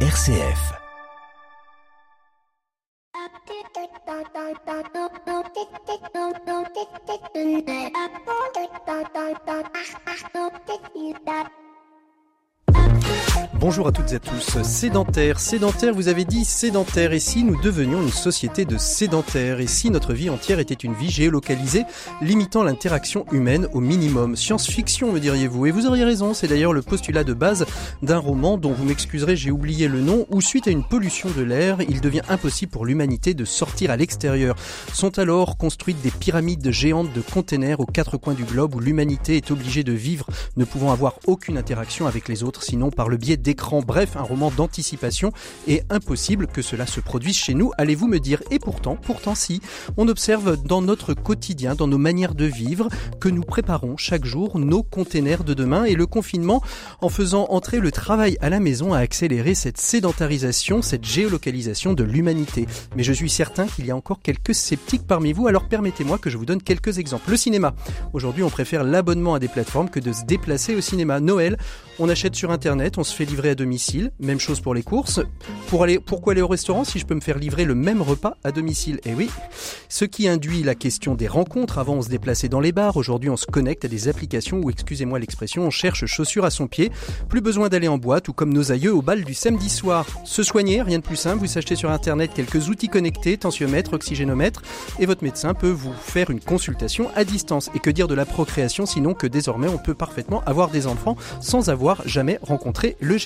RCF. Bonjour à toutes et à tous. Sédentaire, sédentaire, vous avez dit sédentaire. Et si nous devenions une société de sédentaires? Et si notre vie entière était une vie géolocalisée, limitant l'interaction humaine au minimum? Science-fiction, me diriez-vous? Et vous auriez raison, c'est d'ailleurs le postulat de base d'un roman dont vous m'excuserez, j'ai oublié le nom, où suite à une pollution de l'air, il devient impossible pour l'humanité de sortir à l'extérieur. Sont alors construites des pyramides géantes de containers aux quatre coins du globe où l'humanité est obligée de vivre, ne pouvant avoir aucune interaction avec les autres, sinon par le biais bref, un roman d'anticipation, et impossible que cela se produise chez nous, allez-vous me dire. Et pourtant, pourtant si, on observe dans notre quotidien, dans nos manières de vivre, que nous préparons chaque jour nos containers de demain, et le confinement, en faisant entrer le travail à la maison, a accéléré cette sédentarisation, cette géolocalisation de l'humanité. Mais je suis certain qu'il y a encore quelques sceptiques parmi vous, alors permettez-moi que je vous donne quelques exemples. Le cinéma. Aujourd'hui, on préfère l'abonnement à des plateformes que de se déplacer au cinéma. Noël, on achète sur Internet, on se fait livrer à domicile. Même chose pour les courses. Pour aller, pourquoi aller au restaurant si je peux me faire livrer le même repas à domicile? Eh oui. Ce qui induit la question des rencontres. Avant, on se déplaçait dans les bars. Aujourd'hui, on se connecte à des applications où, excusez-moi l'expression, on cherche chaussures à son pied. Plus besoin d'aller en boîte ou comme nos aïeux au bal du samedi soir. Se soigner, rien de plus simple. Vous achetez sur Internet quelques outils connectés, tensiomètre, oxygénomètre, et votre médecin peut vous faire une consultation à distance. Et que dire de la procréation sinon que désormais on peut parfaitement avoir des enfants sans avoir jamais rencontré le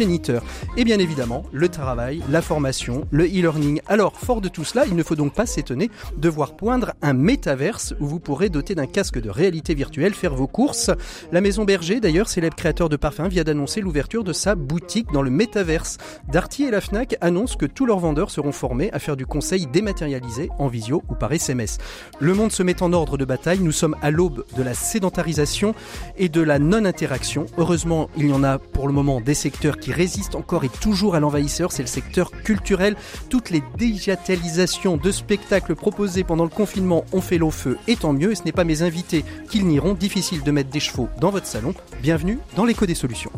Et bien évidemment, le travail, la formation, le e-learning. Alors, fort de tout cela, il ne faut donc pas s'étonner de voir poindre un métaverse où vous pourrez, doter d'un casque de réalité virtuelle, faire vos courses. La Maison Berger, d'ailleurs, célèbre créateur de parfums, vient d'annoncer l'ouverture de sa boutique dans le métaverse. Darty et la FNAC annoncent que tous leurs vendeurs seront formés à faire du conseil dématérialisé en visio ou par SMS. Le monde se met en ordre de bataille, nous sommes à l'aube de la sédentarisation et de la non-interaction. Heureusement, il y en a pour le moment des secteurs qui résistent encore et toujours à l'envahisseur, c'est le secteur culturel. Toutes les digitalisations de spectacles proposés pendant le confinement ont fait l'eau feu et tant mieux, et ce n'est pas mes invités qui n'iront. Difficile de mettre des chevaux dans votre salon. Bienvenue dans l'écho des solutions.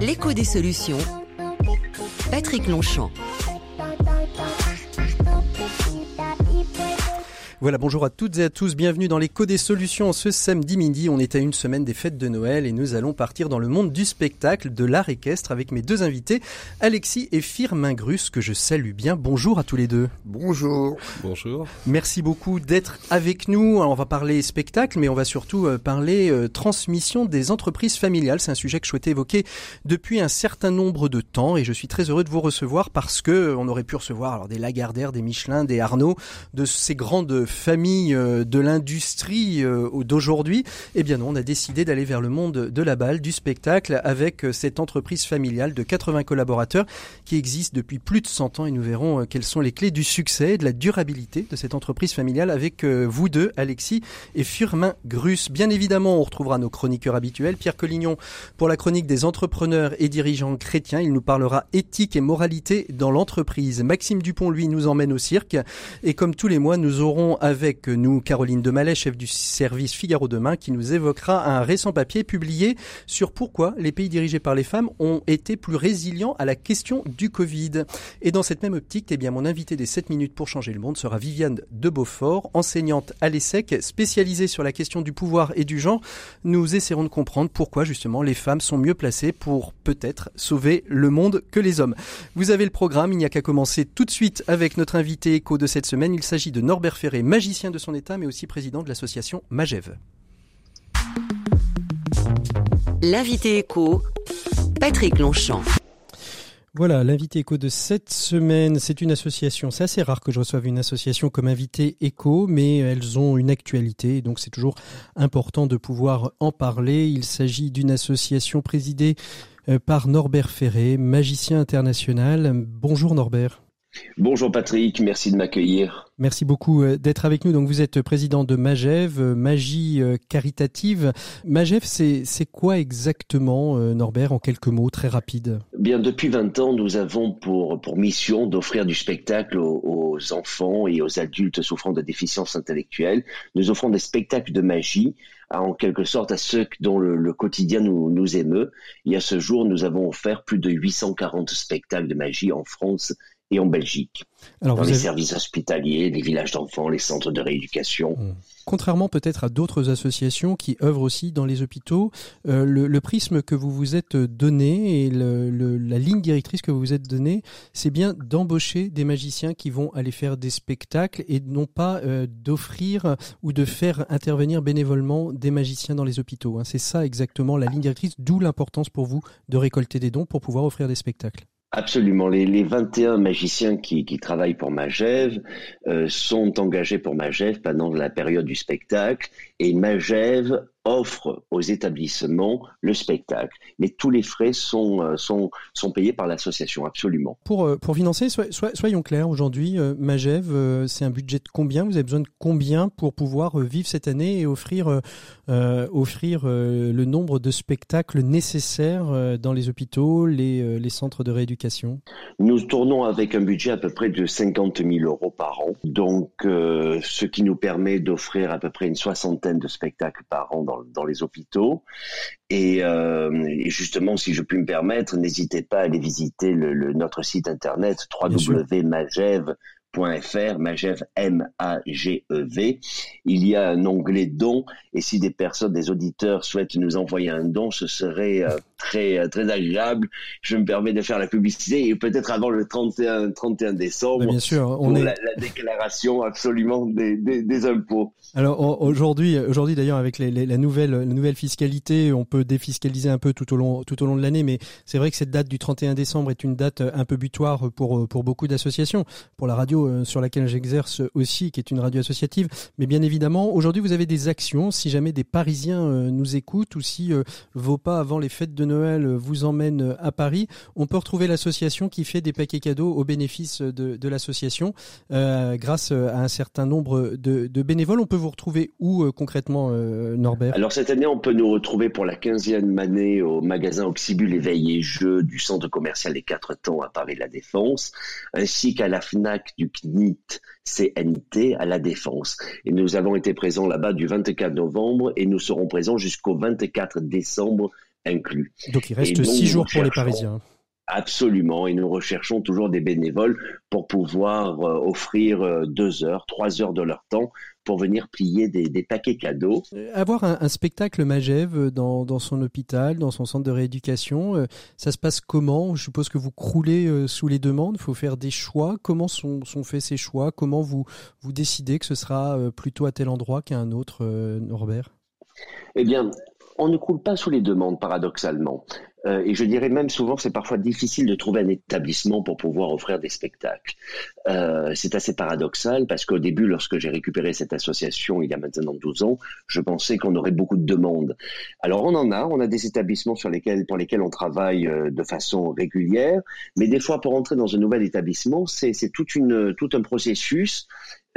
L'écho des solutions. Patrick Longchamp. Voilà, bonjour à toutes et à tous, bienvenue dans l'écho des solutions. Ce samedi midi, on est à une semaine des fêtes de Noël et nous allons partir dans le monde du spectacle, de l'art équestre avec mes deux invités, Alexis et Firmin Grus, que je salue bien. Bonjour à tous les deux. Bonjour. Bonjour. Merci beaucoup d'être avec nous. Alors, on va parler spectacle, mais on va surtout euh, parler euh, transmission des entreprises familiales. C'est un sujet que je souhaitais évoquer depuis un certain nombre de temps et je suis très heureux de vous recevoir parce que on aurait pu recevoir alors des Lagardère, des Michelin, des Arnaud, de ces grandes famille euh, de l'industrie euh, d'aujourd'hui, eh bien non, on a décidé d'aller vers le monde de la balle, du spectacle, avec euh, cette entreprise familiale de 80 collaborateurs qui existe depuis plus de 100 ans. Et nous verrons quelles sont les clés du succès et de la durabilité de cette entreprise familiale avec vous deux, Alexis et Firmin Grus. Bien évidemment, on retrouvera nos chroniqueurs habituels, Pierre Collignon pour la chronique des entrepreneurs et dirigeants chrétiens, il nous parlera éthique et moralité dans l'entreprise. Maxime Dupont, lui, nous emmène au cirque. Et comme tous les mois, nous aurons avec nous Caroline Demalais, chef du service Figaro Demain, qui nous évoquera un récent papier publié sur pourquoi les pays dirigés par les femmes ont été plus résilients à la question du Covid. Et dans cette même optique, eh bien, mon invité des 7 minutes pour changer le monde sera Viviane de Beaufort, enseignante à l'ESSEC, spécialisée sur la question du pouvoir et du genre. Nous essaierons de comprendre pourquoi justement les femmes sont mieux placées pour peut-être sauver le monde que les hommes. Vous avez le programme, il n'y a qu'à commencer tout de suite avec notre invité écho de cette semaine. Il s'agit de Norbert Ferré, magicien de son état, mais aussi président de l'association Magev. L'invité écho, Patrick Longchamp. Voilà, l'invité écho de cette semaine, c'est une association. C'est assez rare que je reçoive une association comme invité écho, mais elles ont une actualité, donc c'est toujours important de pouvoir en parler. Il s'agit d'une association présidée euh, par Norbert Ferré, magicien international. Bonjour Norbert. Bonjour Patrick, merci de m'accueillir. Merci beaucoup euh, d'être avec nous. Donc vous êtes président de Magev, euh, Magie euh, caritative. Magev, c'est quoi exactement, Norbert, en quelques mots, très rapide? Bien, depuis 20 ans, nous avons pour, pour mission d'offrir du spectacle aux, enfants et aux adultes souffrant de déficience intellectuelle. Nous offrons des spectacles de magie en quelque sorte à ceux dont le, le, quotidien nous, nous émeut. Et à ce jour, nous avons offert plus de 840 spectacles de magie en France et en Belgique. Alors, dans les services hospitaliers, les villages d'enfants, les centres de rééducation. Mmh. Contrairement peut-être à d'autres associations qui œuvrent aussi dans les hôpitaux, euh, le, prisme que vous vous êtes donné et le, la ligne directrice que vous vous êtes donnée, c'est bien d'embaucher des magiciens qui vont aller faire des spectacles et non pas euh, d'offrir ou de faire intervenir bénévolement des magiciens dans les hôpitaux. Hein. C'est ça exactement la ligne directrice, d'où l'importance pour vous de récolter des dons pour pouvoir offrir des spectacles. Absolument. Les, les 21 magiciens qui, travaillent pour Magev euh, sont engagés pour Magev pendant la période du spectacle et Magev offre aux établissements le spectacle. Mais tous les frais sont, euh, sont, sont payés par l'association, absolument. Pour, euh, pour financer, soyons clairs, aujourd'hui, euh, Magev, c'est un budget de combien? Vous avez besoin de combien pour pouvoir vivre cette année et offrir, offrir le nombre de spectacles nécessaires dans les hôpitaux, les, les centres de rééducation? Nous tournons avec un budget à peu près de 50 000 euros par an, donc ce qui nous permet d'offrir à peu près une soixantaine de spectacles par an dans, les hôpitaux. Euh, et, justement, si je puis me permettre, n'hésitez pas à aller visiter le, notre site internet www.magev.com .fr, Magev, M-A-G-E-V. Il y a un onglet dons et si des personnes, des auditeurs souhaitent nous envoyer un don, ce serait euh, très euh, très agréable. Je me permets de faire la publicité et peut-être avant le 31 31 décembre. bien sûr, on est la, déclaration absolument des, des, impôts. Alors aujourd'hui, aujourd'hui d'ailleurs avec les, la nouvelle la nouvelle fiscalité, on peut défiscaliser un peu tout au long tout au long de l'année, mais c'est vrai que cette date du 31 décembre est une date un peu butoir pour pour beaucoup d'associations, pour la radio euh, sur laquelle j'exerce aussi, qui est une radio associative. Mais bien évidemment, aujourd'hui, vous avez des actions. Si jamais des Parisiens euh, nous écoutent ou si euh, vos pas avant les fêtes de Noël vous emmènent à Paris, on peut retrouver l'association qui fait des paquets cadeaux au bénéfice de, l'association grâce à un certain nombre de, bénévoles. On peut vous retrouver où concrètement, Norbert? Alors cette année, on peut nous retrouver pour la 15e année au magasin Oxybul Éveil et Jeux du centre commercial des Quatre Temps à Paris-La Défense, ainsi qu'à la FNAC du CNIT, CNT à la Défense. Et nous avons été présents là-bas du 24 novembre et nous serons présents jusqu'au 24 décembre inclus. Donc il reste six jours pour les Parisiens. Absolument, et nous recherchons toujours des bénévoles pour pouvoir euh, offrir euh, deux heures, trois heures de leur temps pour venir plier des, paquets cadeaux. Euh, avoir un, spectacle Magev dans, dans, son hôpital, dans son centre de rééducation, ça se passe comment? Je suppose que vous croulez sous les demandes, il faut faire des choix. Comment sont, sont faits ces choix? Comment vous, vous décidez que ce sera plutôt à tel endroit qu'à un autre, Norbert? Eh bien, on ne croule pas sous les demandes, paradoxalement. Euh, et je dirais même souvent c'est parfois difficile de trouver un établissement pour pouvoir offrir des spectacles. Euh, c'est assez paradoxal parce qu'au début, lorsque j'ai récupéré cette association il y a maintenant 12 ans, je pensais qu'on aurait beaucoup de demandes. Alors on en a, on a des établissements sur lesquels, pour lesquels on travaille euh, de façon régulière, mais des fois pour entrer dans un nouvel établissement, c'est tout un processus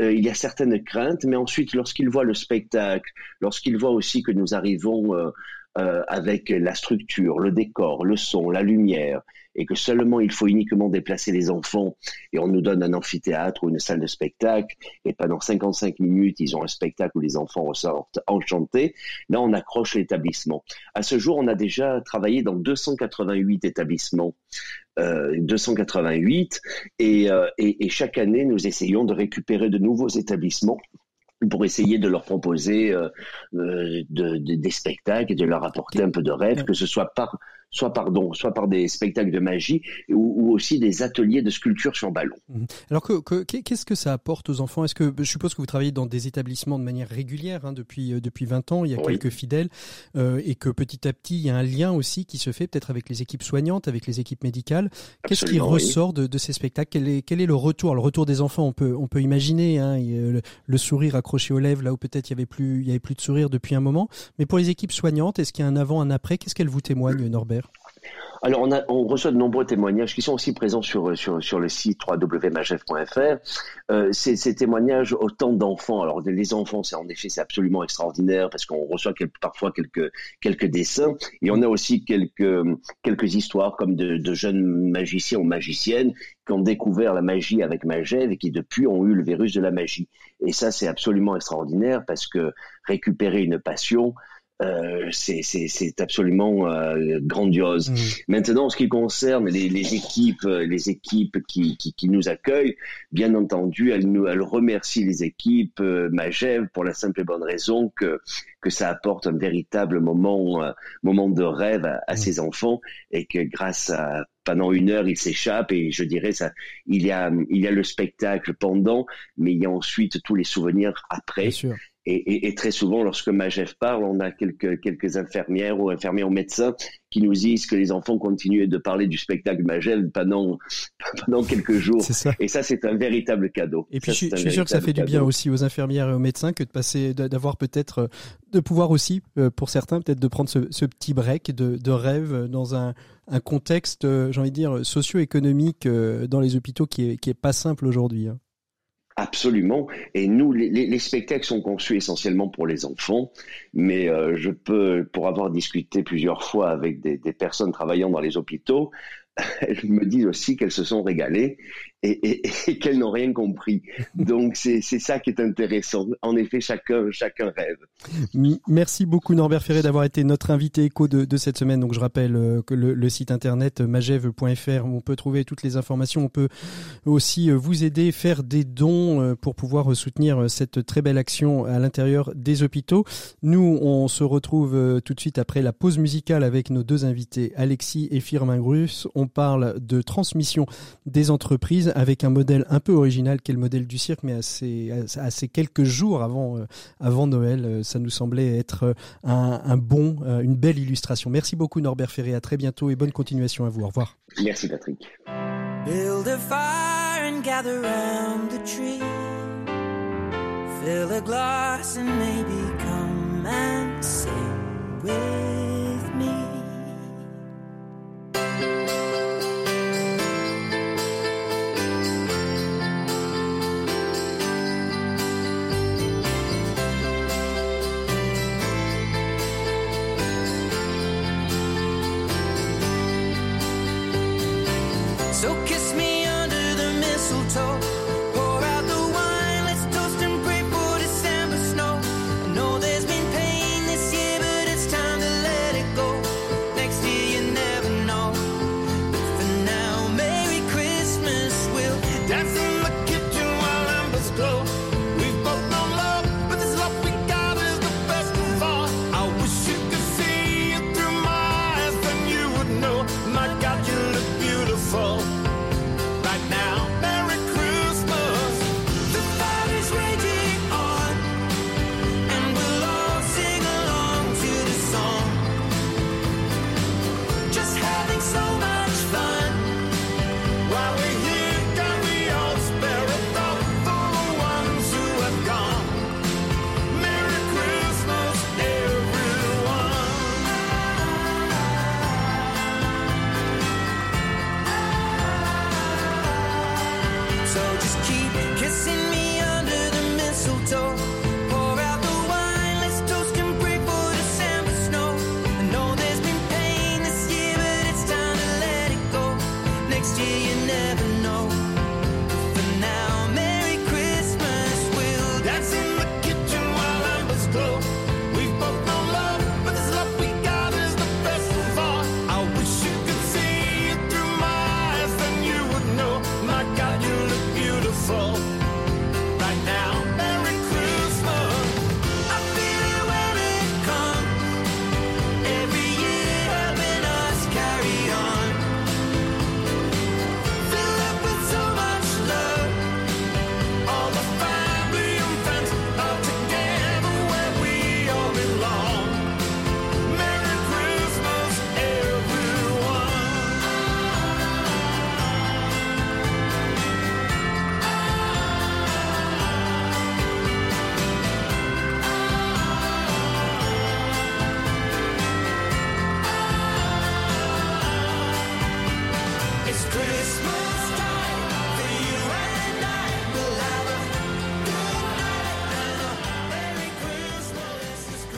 euh, il y a certaines craintes, mais ensuite, lorsqu'ils voient le spectacle, lorsqu'ils voient aussi que nous arrivons euh, euh, avec la structure, le décor, le son, la lumière, et que seulement il faut uniquement déplacer les enfants et on nous donne un amphithéâtre ou une salle de spectacle et pendant 55 minutes ils ont un spectacle où les enfants ressortent enchantés, là on accroche l'établissement. À ce jour, on a déjà travaillé dans 288 établissements 288 euh, et, et, chaque année nous essayons de récupérer de nouveaux établissements pour essayer de leur proposer euh, euh, des spectacles et de leur apporter un peu de rêve, que ce soit par soit pardon, soit par des spectacles de magie ou, aussi des ateliers de sculpture sur ballon. Mhm. Alors que, qu'est-ce que ça apporte aux enfants? Est-ce que je suppose que vous travaillez dans des établissements de manière régulière hein, depuis euh, depuis 20 ans, il y a quelques fidèles euh, et que petit à petit il y a un lien aussi qui se fait peut-être avec les équipes soignantes, avec les équipes médicales? Qu'est-ce qui ressort de, ces spectacles? Quel est, quel est le retour? Le retour des enfants, on peut on peut imaginer hein, le, sourire accroché aux lèvres là où peut-être il y avait plus il y avait plus de sourire depuis un moment. Mais pour les équipes soignantes, est-ce qu'il y a un avant un après? Qu'est-ce qu'elles vous témoignent, Norbert? Alors, on, reçoit de nombreux témoignages qui sont aussi présents sur, sur, sur le site www.magef.fr. Euh, ces, témoignages autant d'enfants. Alors, les enfants, c'est en effet, c'est absolument extraordinaire parce qu'on reçoit parfois quelques, quelques dessins. Et on a aussi quelques, quelques histoires comme de, de, jeunes magiciens ou magiciennes qui ont découvert la magie avec Magève et qui depuis ont eu le virus de la magie. Et ça, c'est absolument extraordinaire parce que récupérer une passion, euh, c'est absolument euh, grandiose. Mmh. Maintenant, en ce qui concerne les, les équipes, euh, les équipes qui, qui, qui, nous accueillent, bien entendu, elles, nous, elles remercient les équipes euh, Magève pour la simple et bonne raison que, que ça apporte un véritable moment, moment de rêve à, à mmh. ces enfants et que grâce à pendant une heure, ils s'échappent et je dirais ça, il y a, il y a le spectacle pendant, mais il y a ensuite tous les souvenirs après. Bien sûr. Et, et, et, très souvent, lorsque Magef parle, on a quelques, quelques infirmières ou infirmières ou médecins qui nous disent que les enfants continuent de parler du spectacle Magef pendant, pendant quelques jours. Ça. Et ça, c'est un véritable cadeau. Et puis, je, suis sûr que ça fait du bien aussi aux infirmières et aux médecins que de passer, d'avoir peut-être, de pouvoir aussi, euh, pour certains, peut-être de prendre ce, ce petit break de, de, rêve dans un, un contexte, euh, j'ai envie de dire, socio-économique euh, dans les hôpitaux qui est, qui est pas simple aujourd'hui. Absolument. Et nous, les, les, spectacles sont conçus essentiellement pour les enfants, mais euh, je peux, pour avoir discuté plusieurs fois avec des personnes travaillant dans les hôpitaux, elles me disent aussi qu'elles se sont régalées et, qu'elles n'ont rien compris. Donc c'est ça qui est intéressant. En effet, chacun, rêve. Merci beaucoup Norbert Ferré d'avoir été notre invité écho de, cette semaine. Donc je rappelle euh, que le, site internet magev.fr où on peut trouver toutes les informations. On peut aussi euh, vous aider, faire des dons euh, pour pouvoir soutenir cette très belle action à l'intérieur des hôpitaux. Nous, on se retrouve tout de suite après la pause musicale avec nos deux invités, Alexis et Firmin Grus. Parle de transmission des entreprises avec un modèle un peu original qui est le modèle du cirque, mais à ces, quelques jours avant, euh, avant Noël, euh, ça nous semblait être euh, un, bon, une belle illustration. Merci beaucoup Norbert Ferré, à très bientôt et bonne continuation à vous. Au revoir. Merci Patrick. Build a fire and gather round the tree. Fill a glass and maybe come and sing with me. So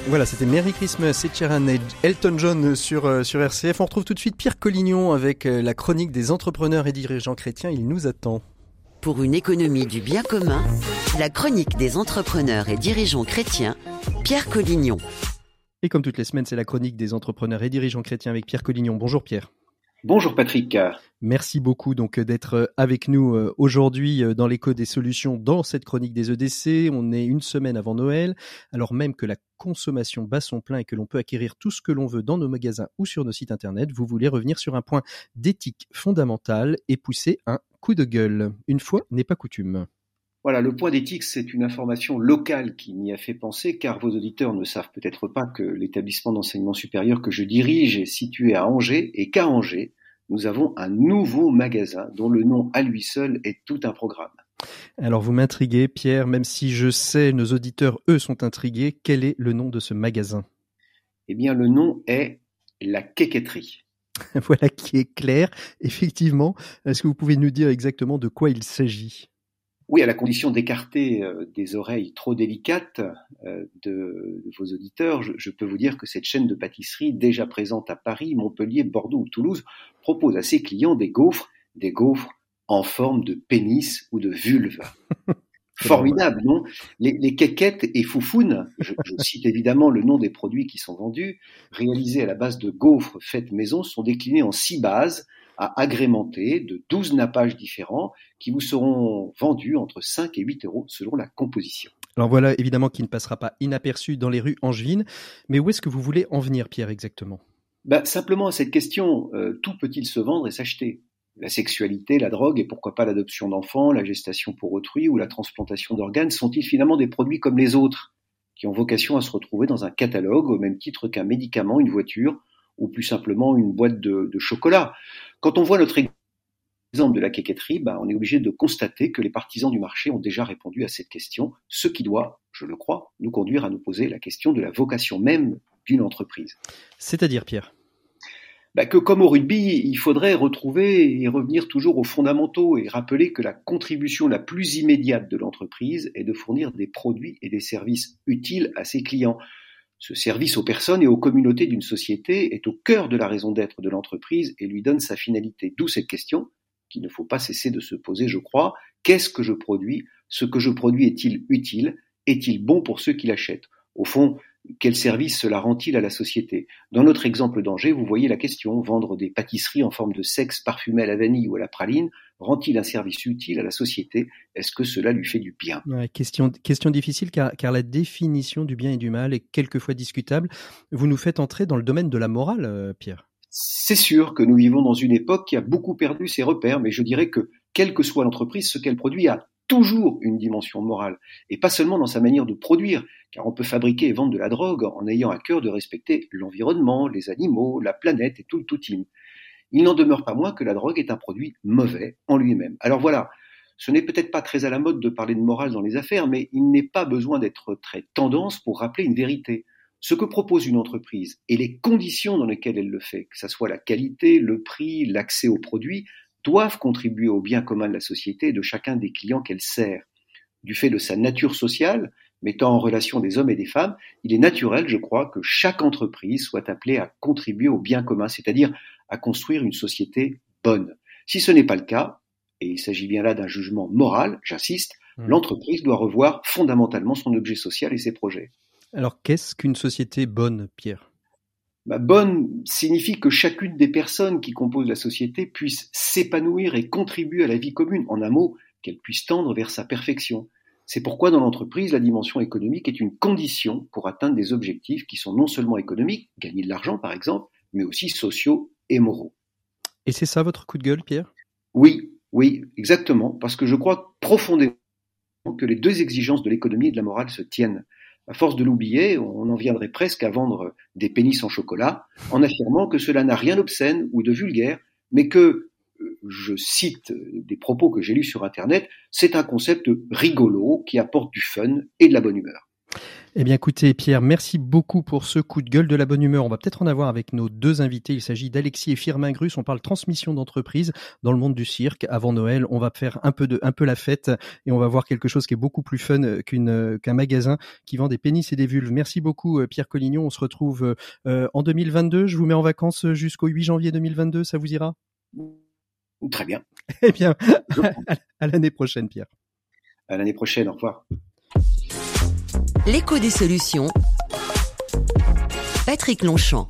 Voilà, c'était Merry Christmas et Sharon et Elton John sur, euh, sur RCF. On retrouve tout de suite Pierre Collignon avec euh, la chronique des entrepreneurs et dirigeants chrétiens. Il nous attend. Pour une économie du bien commun, la chronique des entrepreneurs et dirigeants chrétiens, Pierre Collignon. Et comme toutes les semaines, c'est la chronique des entrepreneurs et dirigeants chrétiens avec Pierre Collignon. Bonjour Pierre. Bonjour Patrick. Merci beaucoup donc d'être avec nous euh, aujourd'hui euh, dans l'écho des solutions dans cette chronique des EDC. On est une semaine avant Noël, alors même que la consommation bat son plein et que l'on peut acquérir tout ce que l'on veut dans nos magasins ou sur nos sites internet, vous voulez revenir sur un point d'éthique fondamentale et pousser un coup de gueule. Une fois n'est pas coutume. Voilà, le point d'éthique, c'est une information locale qui m'y a fait penser, car vos auditeurs ne savent peut-être pas que l'établissement d'enseignement supérieur que je dirige est situé à Angers et qu'à Angers, nous avons un nouveau magasin dont le nom à lui seul est tout un programme. Alors vous m'intriguez, Pierre, même si je sais nos auditeurs, eux, sont intrigués, quel est le nom de ce magasin? Eh bien, le nom est La Quéquetterie. voilà qui est clair, effectivement. Est-ce que vous pouvez nous dire exactement de quoi il s'agit? Oui, à la condition d'écarter euh, des oreilles trop délicates euh, de, de, vos auditeurs, je, je, peux vous dire que cette chaîne de pâtisserie, déjà présente à Paris, Montpellier, Bordeaux ou Toulouse, propose à ses clients des gaufres, des gaufres en forme de pénis ou de vulve. Formidable, non? Les, les quéquettes et foufounes, je, je, cite évidemment le nom des produits qui sont vendus, réalisés à la base de gaufres faites maison, sont déclinés en six bases à agrémenter de 12 nappages différents qui vous seront vendus entre 5 et 8 euros selon la composition. Alors voilà, évidemment, qui ne passera pas inaperçu dans les rues angevines, mais où est-ce que vous voulez en venir, Pierre, exactement? Ben, Simplement à cette question, euh, tout peut-il se vendre et s'acheter? La sexualité, la drogue et pourquoi pas l'adoption d'enfants, la gestation pour autrui ou la transplantation d'organes sont-ils finalement des produits comme les autres, qui ont vocation à se retrouver dans un catalogue au même titre qu'un médicament, une voiture ou plus simplement une boîte de, de chocolat Quand on voit notre exemple de la quéquetterie, ben, on est obligé de constater que les partisans du marché ont déjà répondu à cette question, ce qui doit, je le crois, nous conduire à nous poser la question de la vocation même d'une entreprise. C'est-à-dire, Pierre? Bah, que comme au rugby, il faudrait retrouver et revenir toujours aux fondamentaux et rappeler que la contribution la plus immédiate de l'entreprise est de fournir des produits et des services utiles à ses clients. Ce service aux personnes et aux communautés d'une société est au cœur de la raison d'être de l'entreprise et lui donne sa finalité. D'où cette question, qu'il ne faut pas cesser de se poser, je crois. Qu'est-ce que je produis? Ce que je produis est-il utile? Est-il bon pour ceux qui l'achètent? Au fond, quel service cela rend-il à la société? Dans notre exemple d'Angers, vous voyez la question, vendre des pâtisseries en forme de sexe parfumé à la vanille ou à la praline, rend-il un service utile à la société? Est-ce que cela lui fait du bien? Ouais, question, question difficile car, car, la définition du bien et du mal est quelquefois discutable. Vous nous faites entrer dans le domaine de la morale, euh, Pierre. C'est sûr que nous vivons dans une époque qui a beaucoup perdu ses repères, mais je dirais que quelle que soit l'entreprise, ce qu'elle produit a toujours une dimension morale, et pas seulement dans sa manière de produire, car on peut fabriquer et vendre de la drogue en ayant à cœur de respecter l'environnement, les animaux, la planète et tout le tout team. Il n'en demeure pas moins que la drogue est un produit mauvais en lui-même. Alors voilà, ce n'est peut-être pas très à la mode de parler de morale dans les affaires, mais il n'est pas besoin d'être très tendance pour rappeler une vérité. Ce que propose une entreprise et les conditions dans lesquelles elle le fait, que ce soit la qualité, le prix, l'accès aux produits, doivent contribuer au bien commun de la société et de chacun des clients qu'elle sert. Du fait de sa nature sociale, mettant en relation des hommes et des femmes, il est naturel, je crois, que chaque entreprise soit appelée à contribuer au bien commun, c'est-à-dire à construire une société bonne. Si ce n'est pas le cas, et il s'agit bien là d'un jugement moral, j'insiste, mmh. l'entreprise doit revoir fondamentalement son objet social et ses projets. Alors qu'est-ce qu'une société bonne, Pierre? Bonne signifie que chacune des personnes qui composent la société puisse s'épanouir et contribuer à la vie commune. En un mot, qu'elle puisse tendre vers sa perfection. C'est pourquoi dans l'entreprise, la dimension économique est une condition pour atteindre des objectifs qui sont non seulement économiques, gagner de l'argent par exemple, mais aussi sociaux et moraux. Et c'est ça votre coup de gueule, Pierre? Oui, oui, exactement, parce que je crois profondément que les deux exigences de l'économie et de la morale se tiennent. À force de l'oublier, on en viendrait presque à vendre des pénis en chocolat, en affirmant que cela n'a rien d'obscène ou de vulgaire, mais que, euh, je cite des propos que j'ai lus sur Internet, c'est un concept rigolo qui apporte du fun et de la bonne humeur. Eh bien, écoutez, Pierre, merci beaucoup pour ce coup de gueule de la bonne humeur. On va peut-être en avoir avec nos deux invités. Il s'agit d'Alexis et Firmin Grus. On parle transmission d'entreprise dans le monde du cirque. Avant Noël, on va faire un peu de, un peu la fête et on va voir quelque chose qui est beaucoup plus fun qu'une, qu'un magasin qui vend des pénis et des vulves. Merci beaucoup, euh, Pierre Collignon. On se retrouve euh, en 2022. Je vous mets en vacances jusqu'au 8 janvier 2022. Ça vous ira? Très bien. Eh bien, à, à l'année prochaine, Pierre. À l'année prochaine. Au revoir. L'écho des solutions. Patrick Longchamp.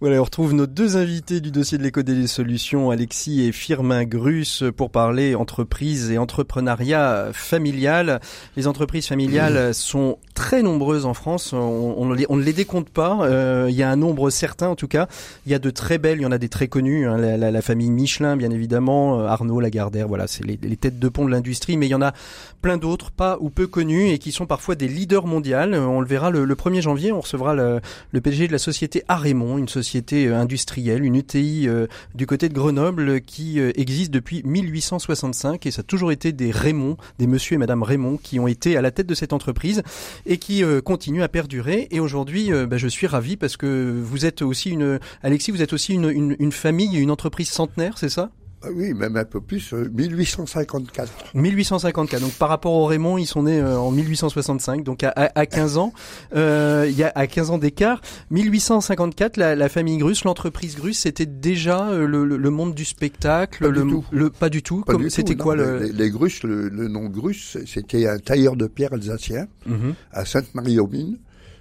Voilà, on retrouve nos deux invités du dossier de l'éco des solutions, Alexis et Firmin Grus, pour parler entreprise et entrepreneuriat familial. Les entreprises familiales sont très nombreuses en France. On, on, on ne les décompte pas. Euh, il y a un nombre certain, en tout cas. Il y a de très belles, il y en a des très connues. Hein, la, la, la, famille Michelin, bien évidemment, Arnaud, Lagardère, voilà, c'est les, les, têtes de pont de l'industrie. Mais il y en a plein d'autres, pas ou peu connus, et qui sont parfois des leaders mondiaux. On le verra le, le 1er janvier. On recevra le, le PDG de la société Arémon, une société société industrielle, une UTI euh, du côté de Grenoble qui euh, existe depuis 1865 et ça a toujours été des Raymond, des monsieur et madame Raymond qui ont été à la tête de cette entreprise et qui euh, continuent à perdurer. Et aujourd'hui, bah, je suis ravi parce que vous êtes aussi une, Alexis, vous êtes aussi une, une, une famille, une entreprise centenaire, c'est ça? Oui, même un peu plus, euh, 1854. 1854. Donc par rapport au Raymond, ils sont nés euh, en 1865, donc à, à, à 15 ans. Euh, il y a à 15 ans d'écart. 1854, la, la famille Grus, l'entreprise Grus, c'était déjà euh, le, le, le, monde du spectacle. Pas le, du tout. le pas du tout. Pas Comme c'était quoi non. le les, les Grus, le, le nom Grus, c'était un tailleur de pierre alsacien Mhm. à Sainte-Marie-aux-Mines,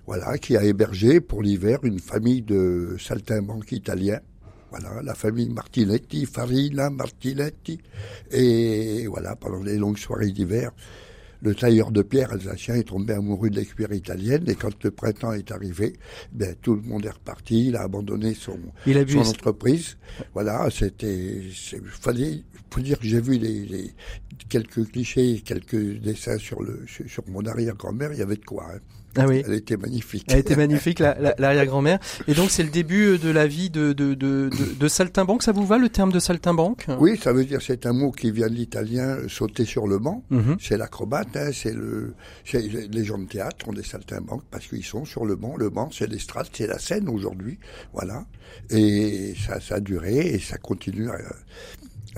voilà, qui a hébergé pour l'hiver une famille de saltimbanques italiens. Voilà, la famille Martinetti, Farina Martinetti. Et voilà, pendant les longues soirées d'hiver, le tailleur de pierre alsacien est tombé amoureux de la cuir italienne. Et quand le printemps est arrivé, ben, tout le monde est reparti. Il a abandonné son, Il a vu son entreprise. Voilà, c'était, fallait, faut dire que j'ai vu les, les- quelques clichés, quelques dessins sur le, sur mon arrière-grand-mère. Il y avait de quoi. hein. Ah oui. Elle était magnifique. Elle était magnifique, la- la- l'arrière-grand-mère. Et donc, c'est le début de la vie de, de, de, de, de saltimbanque. Ça vous va, le terme de saltimbanque? Oui, ça veut dire c'est un mot qui vient de l'italien euh, sauter sur le banc. Mhm. C'est l'acrobate, hein, c'est le, les gens de théâtre ont des saltimbanques parce qu'ils sont sur le banc. Le banc, c'est l'estrade, c'est la scène aujourd'hui, voilà. Et ça, ça a duré et ça continue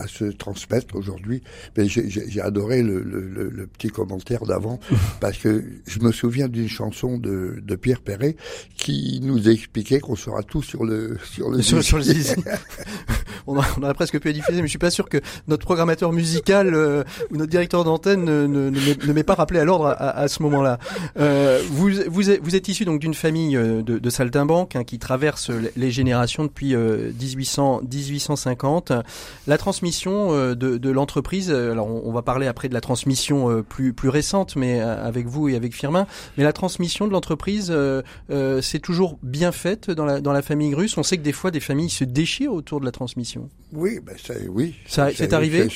à, se transmettre aujourd'hui. Mais j'ai- adoré le, le, le, le petit commentaire d'avant parce que je me souviens d'une chanson de, de Pierre Perret qui nous expliquait qu'on sera tous sur le sur le Sur, sur on, a- on presque pu la diffuser, mais je suis pas sûr que notre programmateur musical euh, ou notre directeur d'antenne ne, ne, ne m'ait- ne m'ait pas rappelé à l'ordre à, ce moment-là. Euh, vous, vous, êtes, vous êtes issu donc d'une famille euh, de, de saltimbanques hein, qui traverse les- les générations depuis euh, 1800, 1850. La transmission euh, de, de l'entreprise, euh, alors on, on va parler après de la transmission euh, plus, plus récente, mais avec vous et avec Firmin, mais la transmission de l'entreprise, c'est toujours bien faite dans la, dans la famille Grus. On sait que des fois, des familles se déchirent autour de la transmission. Oui, ben c'est oui. Ça- c'est arrivé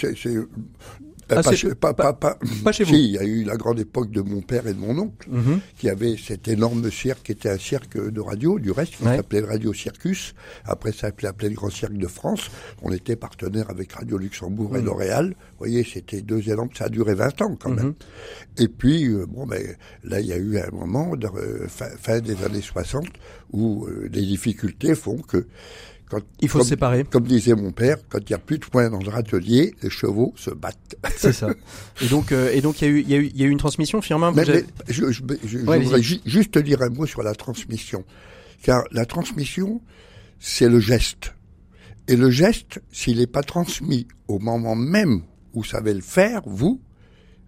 euh, pas, chez, pas, pas, pas, chez si, vous. il y a eu la grande époque de mon père et de mon oncle, Mhm. qui avait cet énorme cirque, qui était un cirque de radio, du reste, qui Ouais. s'appelait le Radio Circus. Après, ça s'appelait le Grand Cirque de France. On était partenaire avec Radio Luxembourg et Mhm. L'Oréal. Vous voyez, c'était deux énormes, ça a duré 20 ans quand même. Mhm. Et puis, euh, bon, ben, là, il y a eu un moment, de, euh, fin, fin des années 60, où euh, les difficultés font que quand, Il faut comme- se séparer. comme disait mon père, quand il n'y a plus de points dans le râtelier, les chevaux se battent. C'est ça. Et donc, euh, et donc, il y a eu, il y a eu, il y a eu une transmission. Firmin, Mais, je, je- je- je Ouais, voudrais ju- juste dire un mot sur la transmission. Car la transmission, c'est le geste. Et le geste, s'il n'est pas transmis au moment même où vous savez le faire, vous,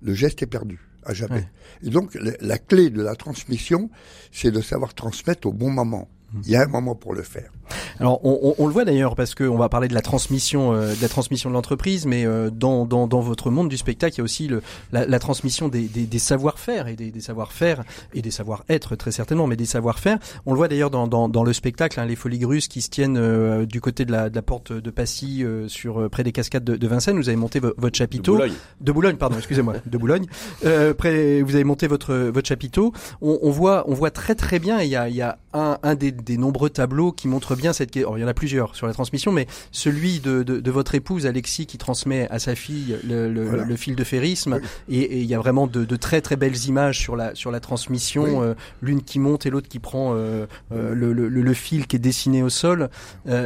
le geste est perdu, à jamais. Ouais. Et donc, la, la clé de la transmission, c'est de savoir transmettre au bon moment. Il y a un moment pour le faire. Alors, on, on- on le voit d'ailleurs parce qu'on va parler de la transmission, euh, de la transmission de l'entreprise, mais euh, dans, dans, dans votre monde du spectacle, il y a aussi le, la, la transmission des, des, des savoir-faire et des, des savoir-faire et des savoir-être très certainement, mais des savoir-faire. On le voit d'ailleurs dans, dans, dans le spectacle, hein, les Folies Grusses qui se tiennent euh, du côté de la, de la porte de Passy, euh, sur euh, près des cascades de, de Vincennes. Vous avez monté vo- votre chapiteau. De Boulogne, pardon, excusez-moi, de Boulogne. Euh, près, vous avez monté votre votre chapiteau. On, on voit on voit très très bien. Il y a il y a un, un des, des nombreux tableaux qui montre bien cette. que- alors, il y en a plusieurs sur la transmission, mais celui de, de, de votre épouse Alexis qui transmet à sa fille le, le, Voilà. le fil de ferrisme, Oui. et, il y a vraiment de, de très très belles images sur la sur la transmission, Oui. euh, l'une qui monte et l'autre qui prend euh, euh, le, fil qui est dessiné au sol.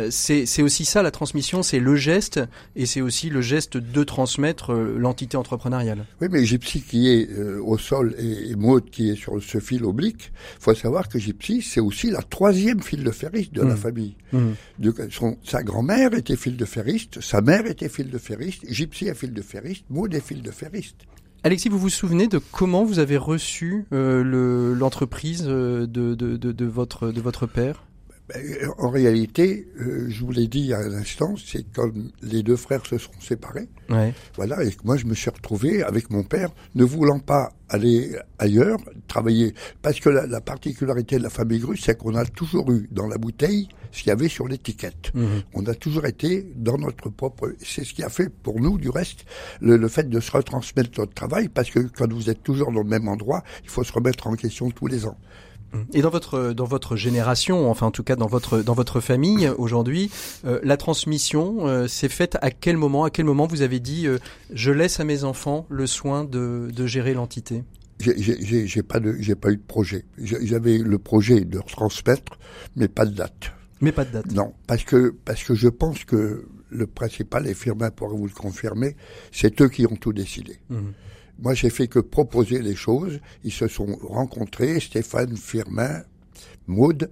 C'est aussi ça la transmission, c'est le geste et c'est aussi le geste de transmettre l'entité entrepreneuriale. Oui, mais Gypsy qui est au sol et, et Maud qui est sur ce fil oblique, faut savoir que Gypsy, c'est aussi la troisième fil de ferriste de la Mm. famille. De- son- sa grand-mère était fil de ferriste, sa mère était fil de ferriste, Gypsy est fil de ferriste, Maud est fil de ferriste. Alexis, vous vous souvenez de comment vous avez reçu euh, le- l'entreprise euh, de, de, votre, de votre père? En réalité, euh, je vous l'ai dit il y a un instant, c'est comme les deux frères se sont séparés. ouais. Voilà, et que moi je me suis retrouvé avec mon père, ne voulant pas aller ailleurs, travailler. Parce que la, la particularité de la famille Grus, c'est qu'on a toujours eu dans la bouteille ce qu'il y avait sur l'étiquette. Mhm. On a toujours été dans notre propre. C'est ce qui a fait pour nous, du reste, le, le fait de se retransmettre notre travail, parce que quand vous êtes toujours dans le même endroit, il faut se remettre en question tous les ans. Et dans votre dans votre génération, enfin en tout cas dans votre dans votre famille aujourd'hui, euh, la transmission euh, s'est faite à quel moment À quel moment vous avez dit euh, je laisse à mes enfants le soin de, de gérer l'entité? J'ai- pas de, j'ai pas eu de projet. J'avais le projet de transmettre, mais pas de date. Mais pas de date. Non, parce que parce que je pense que le principal, et Firmin pourra vous le confirmer, c'est eux qui ont tout décidé. Mhm. Moi, j'ai fait que proposer les choses. Ils se sont rencontrés, Stéphane, Firmin, Maud,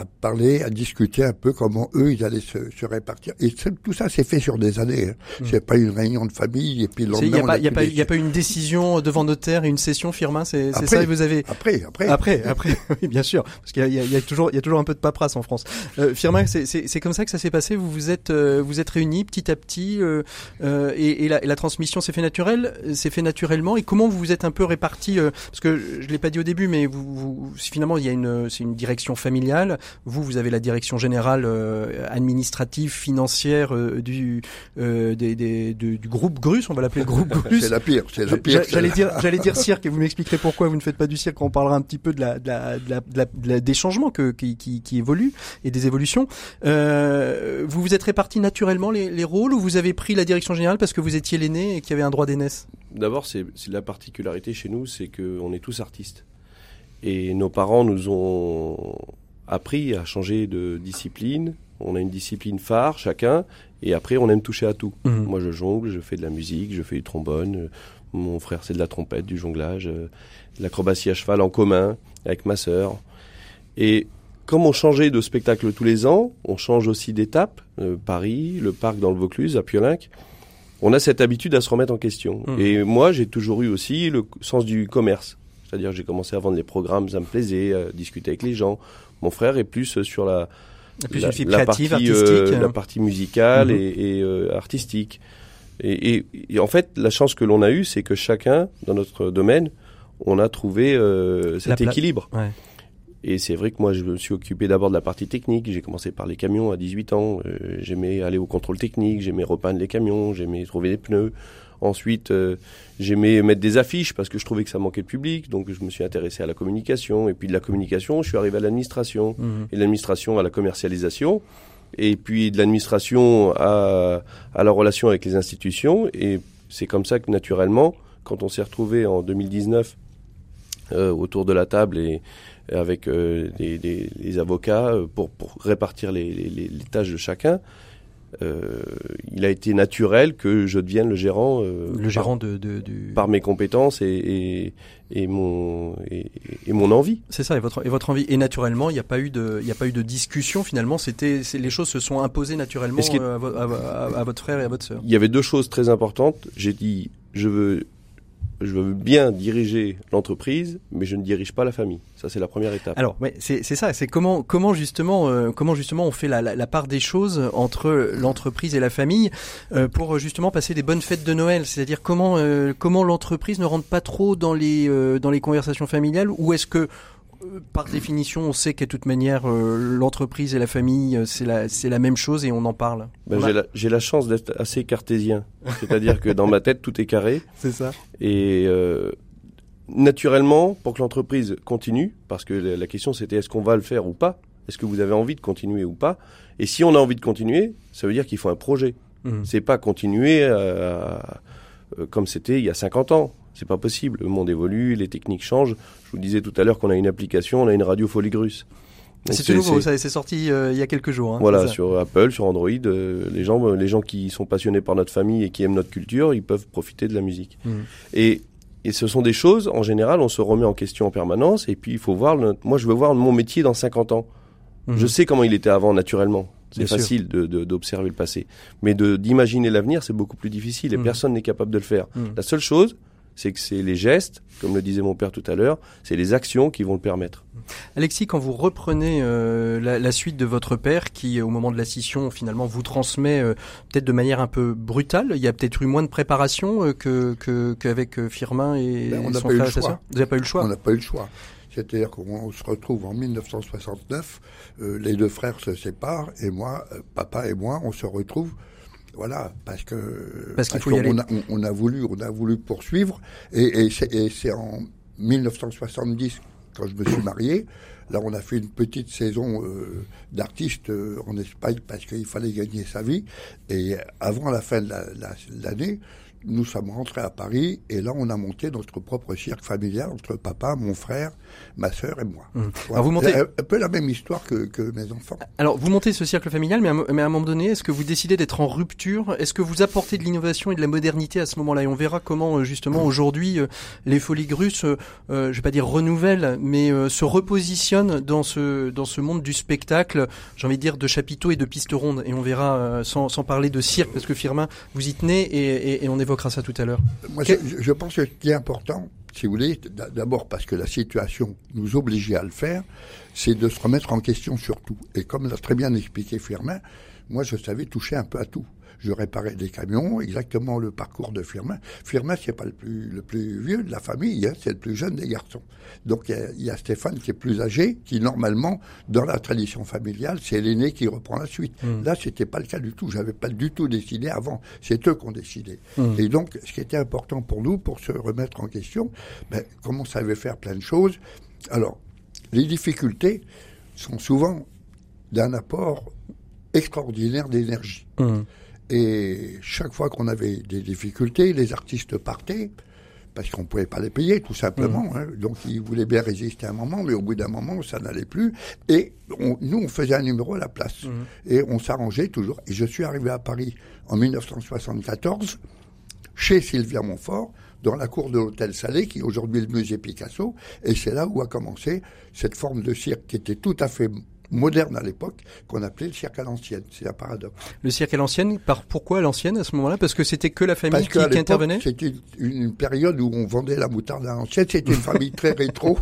à parler, à discuter un peu comment eux, ils allaient se, se répartir. Et tout ça s'est fait sur des années. Hein. C'est pas une réunion de famille et puis le Il n'y a, pas- y a, tout pas, y a pas eu une décision devant notaire et une session firmin, c'est ça et vous avez Après, après. Après, après, oui, bien sûr, parce qu'il y a, y a- a toujours, il y a toujours un peu de paperasse en France. Euh, Firmin, c'est- c'est c'est comme ça que ça s'est passé? Vous vous êtes, euh, vous êtes réunis petit à petit, euh, euh, et, et la, et la transmission s'est fait naturelle, s'est fait naturellement? Et comment vous vous êtes un peu répartis euh, Parce que je l'ai pas dit au début, mais vous, vous- finalement, il y a une, c'est une direction familiale. Vous, vous avez la direction générale euh, administrative, financière euh, du, euh, des, des- du, du groupe Grus. On va l'appeler le groupe Grus. C'est la pire, c'est la pire. j'a- J'allais dire, j'allais dire cirque et vous m'expliquerez pourquoi vous ne faites pas du cirque. On parlera un petit peu de la, de la, de la, de la- de la- des changements que, qui, qui, qui évoluent et des évolutions. Euh, vous vous êtes répartis naturellement les, les rôles ou vous avez pris la direction générale parce que vous étiez l'aîné et qu'il y avait un droit d'aînesse? D'abord, c'est c'est la particularité chez nous, c'est qu'on est tous artistes. Et nos parents nous ont appris à changer de discipline. On a une discipline phare chacun, et après on aime toucher à tout. Mhm. Moi, je jongle, je fais de la musique, je fais du trombone. Mon frère, c'est de la trompette, du jonglage, euh, de l'acrobatie à cheval en commun avec ma sœur. Et comme on changeait de spectacle tous les ans, on change aussi d'étape. euh, Paris, le parc dans le Vaucluse, à Piolinc. On a cette habitude à se remettre en question. Mhm. Et moi, j'ai toujours eu aussi le sens du commerce. C'est-à-dire, j'ai commencé à vendre des programmes, ça me plaisait, à discuter avec les gens. Mon frère est plus sur la, Plus la, la partie, artistique. euh, la partie musicale Mhm. et, et, euh, artistique. Et, et- et en fait, la chance que l'on a eue, c'est que chacun, dans notre domaine, on a trouvé euh, cet équilibre. Ouais. Et c'est vrai que moi, je me suis occupé d'abord de la partie technique. J'ai commencé par les camions à 18 ans. Euh, j'aimais aller au contrôle technique, j'aimais repeindre les camions, j'aimais trouver des pneus. Ensuite, euh, j'aimais mettre des affiches parce que je trouvais que ça manquait de public. Donc, je me suis intéressé à la communication. Et puis, de la communication, je suis arrivé à l'administration. Mhm. Et de l'administration à la commercialisation. Et puis, de l'administration à, à la relation avec les institutions. Et c'est comme ça que, naturellement, quand on s'est retrouvé en 2019 euh, autour de la table et avec euh, les avocats euh, pour, pour répartir les- les tâches de chacun, euh, il a été naturel que je devienne le gérant, euh, Le gérant de, de- par, par mes compétences et, et, et mon, et, et mon envie. C'est ça et votre et votre envie et naturellement il n'y a pas eu de il y a pas eu de discussion finalement c'était c'est- les choses se sont imposées naturellement euh, à, vo- à- à- à votre frère et à votre sœur. Il y avait deux choses très importantes. J'ai dit, je veux, je veux bien diriger l'entreprise, mais je ne dirige pas la famille. Ça, c'est la première étape. Alors, ouais, c'est ça. C'est comment comment justement euh, comment justement on fait la, la, la part des choses entre l'entreprise et la famille euh, pour justement passer des bonnes fêtes de Noël. C'est-à-dire comment euh, comment l'entreprise ne rentre pas trop dans les euh, dans les conversations familiales ou est-ce que par définition, on sait qu'à toute manière, euh, l'entreprise et la famille, euh, c'est la, c'est la même chose et on en parle. Ben, On a- j'ai la, j'ai la chance d'être assez cartésien. C'est-à-dire que dans ma tête, tout est carré. C'est ça. Et euh, naturellement, pour que l'entreprise continue, parce que la la question c'était est-ce qu'on va le faire ou pas? Est-ce que vous avez envie de continuer ou pas? Et si on a envie de continuer, ça veut dire qu'il faut un projet. Mhm. C'est pas continuer euh, euh, comme c'était il y a 50 ans. C'est pas possible. Le monde évolue, les techniques changent. Je vous disais tout à l'heure qu'on a une application, on a une radio Foligrus. Donc C'est tout nouveau, c'est sorti euh, il y a quelques jours. hein, Voilà, sur Apple, sur Android, euh, les gens, euh, les gens qui sont passionnés par notre famille et qui aiment notre culture, ils peuvent profiter de la musique. Mhm. Et, et ce sont des choses, en général, on se remet en question en permanence. Et puis, il faut voir. le- moi, je veux voir mon métier dans 50 ans. Mhm. Je sais comment il était avant, naturellement. C'est facile de- de- d'observer le passé. Mais de- d'imaginer l'avenir, c'est beaucoup plus difficile et Mhm. personne n'est capable de le faire. Mhm. La seule chose, c'est que c'est les gestes, comme le disait mon père tout à l'heure, c'est les actions qui vont le permettre. Alexis, quand vous reprenez euh, la, la suite de votre père, qui au moment de la scission finalement vous transmet euh, peut-être de manière un peu brutale, il y a peut-être eu moins de préparation euh, que que- qu'avec euh, Firmin et Ben, on n'a son pas eu frère le et choix. Vous n'avez pas eu le choix? On n'a pas eu le choix. C'est-à-dire qu'on se retrouve en 1969, euh, les deux frères se séparent et moi, euh, papa et moi, on se retrouve. Voilà, parce que Parce qu'il a, on, on a voulu, on a voulu poursuivre et, et c'est en 1970 quand je me suis marié. Là, on a fait une petite saison euh, d'artiste euh, en Espagne parce qu'il fallait gagner sa vie. Et avant la fin de la- la- l'année, nous sommes rentrés à Paris et là, on a monté notre propre cirque familial entre papa, mon frère, ma sœur et moi. Voilà. Alors, vous montez- un, un peu la même histoire que, que mes enfants. Alors, vous montez ce cercle familial, mais à, un mo- mais à un moment donné, est-ce que vous décidez d'être en rupture? Est-ce que vous apportez de l'innovation et de la modernité à ce moment-là? Et on verra comment, euh, justement, aujourd'hui, euh, les Folies Grusses, euh, euh, je vais pas dire renouvellent, mais euh, se repositionnent dans ce dans ce monde du spectacle, j'ai envie de dire de chapiteaux et de pistes rondes. Et on verra, euh, sans, sans parler de cirque, parce que Firmin, vous y tenez, et, et- et on évoquera ça tout à l'heure. Moi, Que- je, je pense que ce qui est important, si vous voulez, d'abord parce que la situation nous obligeait à le faire, c'est de se remettre en question sur tout. Et comme l'a très bien expliqué Firmin, moi, je savais toucher un peu à tout. Je réparais des camions, exactement le parcours de Firmin. Firmin, c'est pas le plus, le plus vieux de la famille, hein, c'est le plus jeune des garçons. Donc, il y a- il y, a Stéphane qui est plus âgé, qui normalement, dans la tradition familiale, c'est l'aîné qui reprend la suite. Mm. Là, c'était pas le cas du tout. J'avais pas du tout décidé avant. C'est eux qui ont décidé. Mm. Et donc, ce qui était important pour nous, pour se remettre en question, ben, comme on savait faire plein de choses, alors, les difficultés sont souvent d'un apport extraordinaire d'énergie. Hum. Et chaque fois qu'on avait des difficultés, les artistes partaient parce qu'on ne pouvait pas les payer, tout simplement. hein. Donc, ils voulaient bien résister un moment, mais au bout d'un moment, ça n'allait plus. Et on- nous, on faisait un numéro à la place. Mhm. Et on s'arrangeait toujours. Et je suis arrivé à Paris en 1974, chez Sylvia Montfort, dans la cour de l'Hôtel Salé, qui est aujourd'hui le musée Picasso. Et c'est là où a commencé cette forme de cirque qui était tout à fait moderne à l'époque, qu'on appelait le cirque à l'ancienne. C'est un paradoxe. Le cirque à l'ancienne, par pourquoi à l'ancienne à ce moment-là? Parce que c'était que la famille Parce qui, intervenait? c'était une, une période où on vendait la moutarde à l'ancienne. C'était une famille très rétro.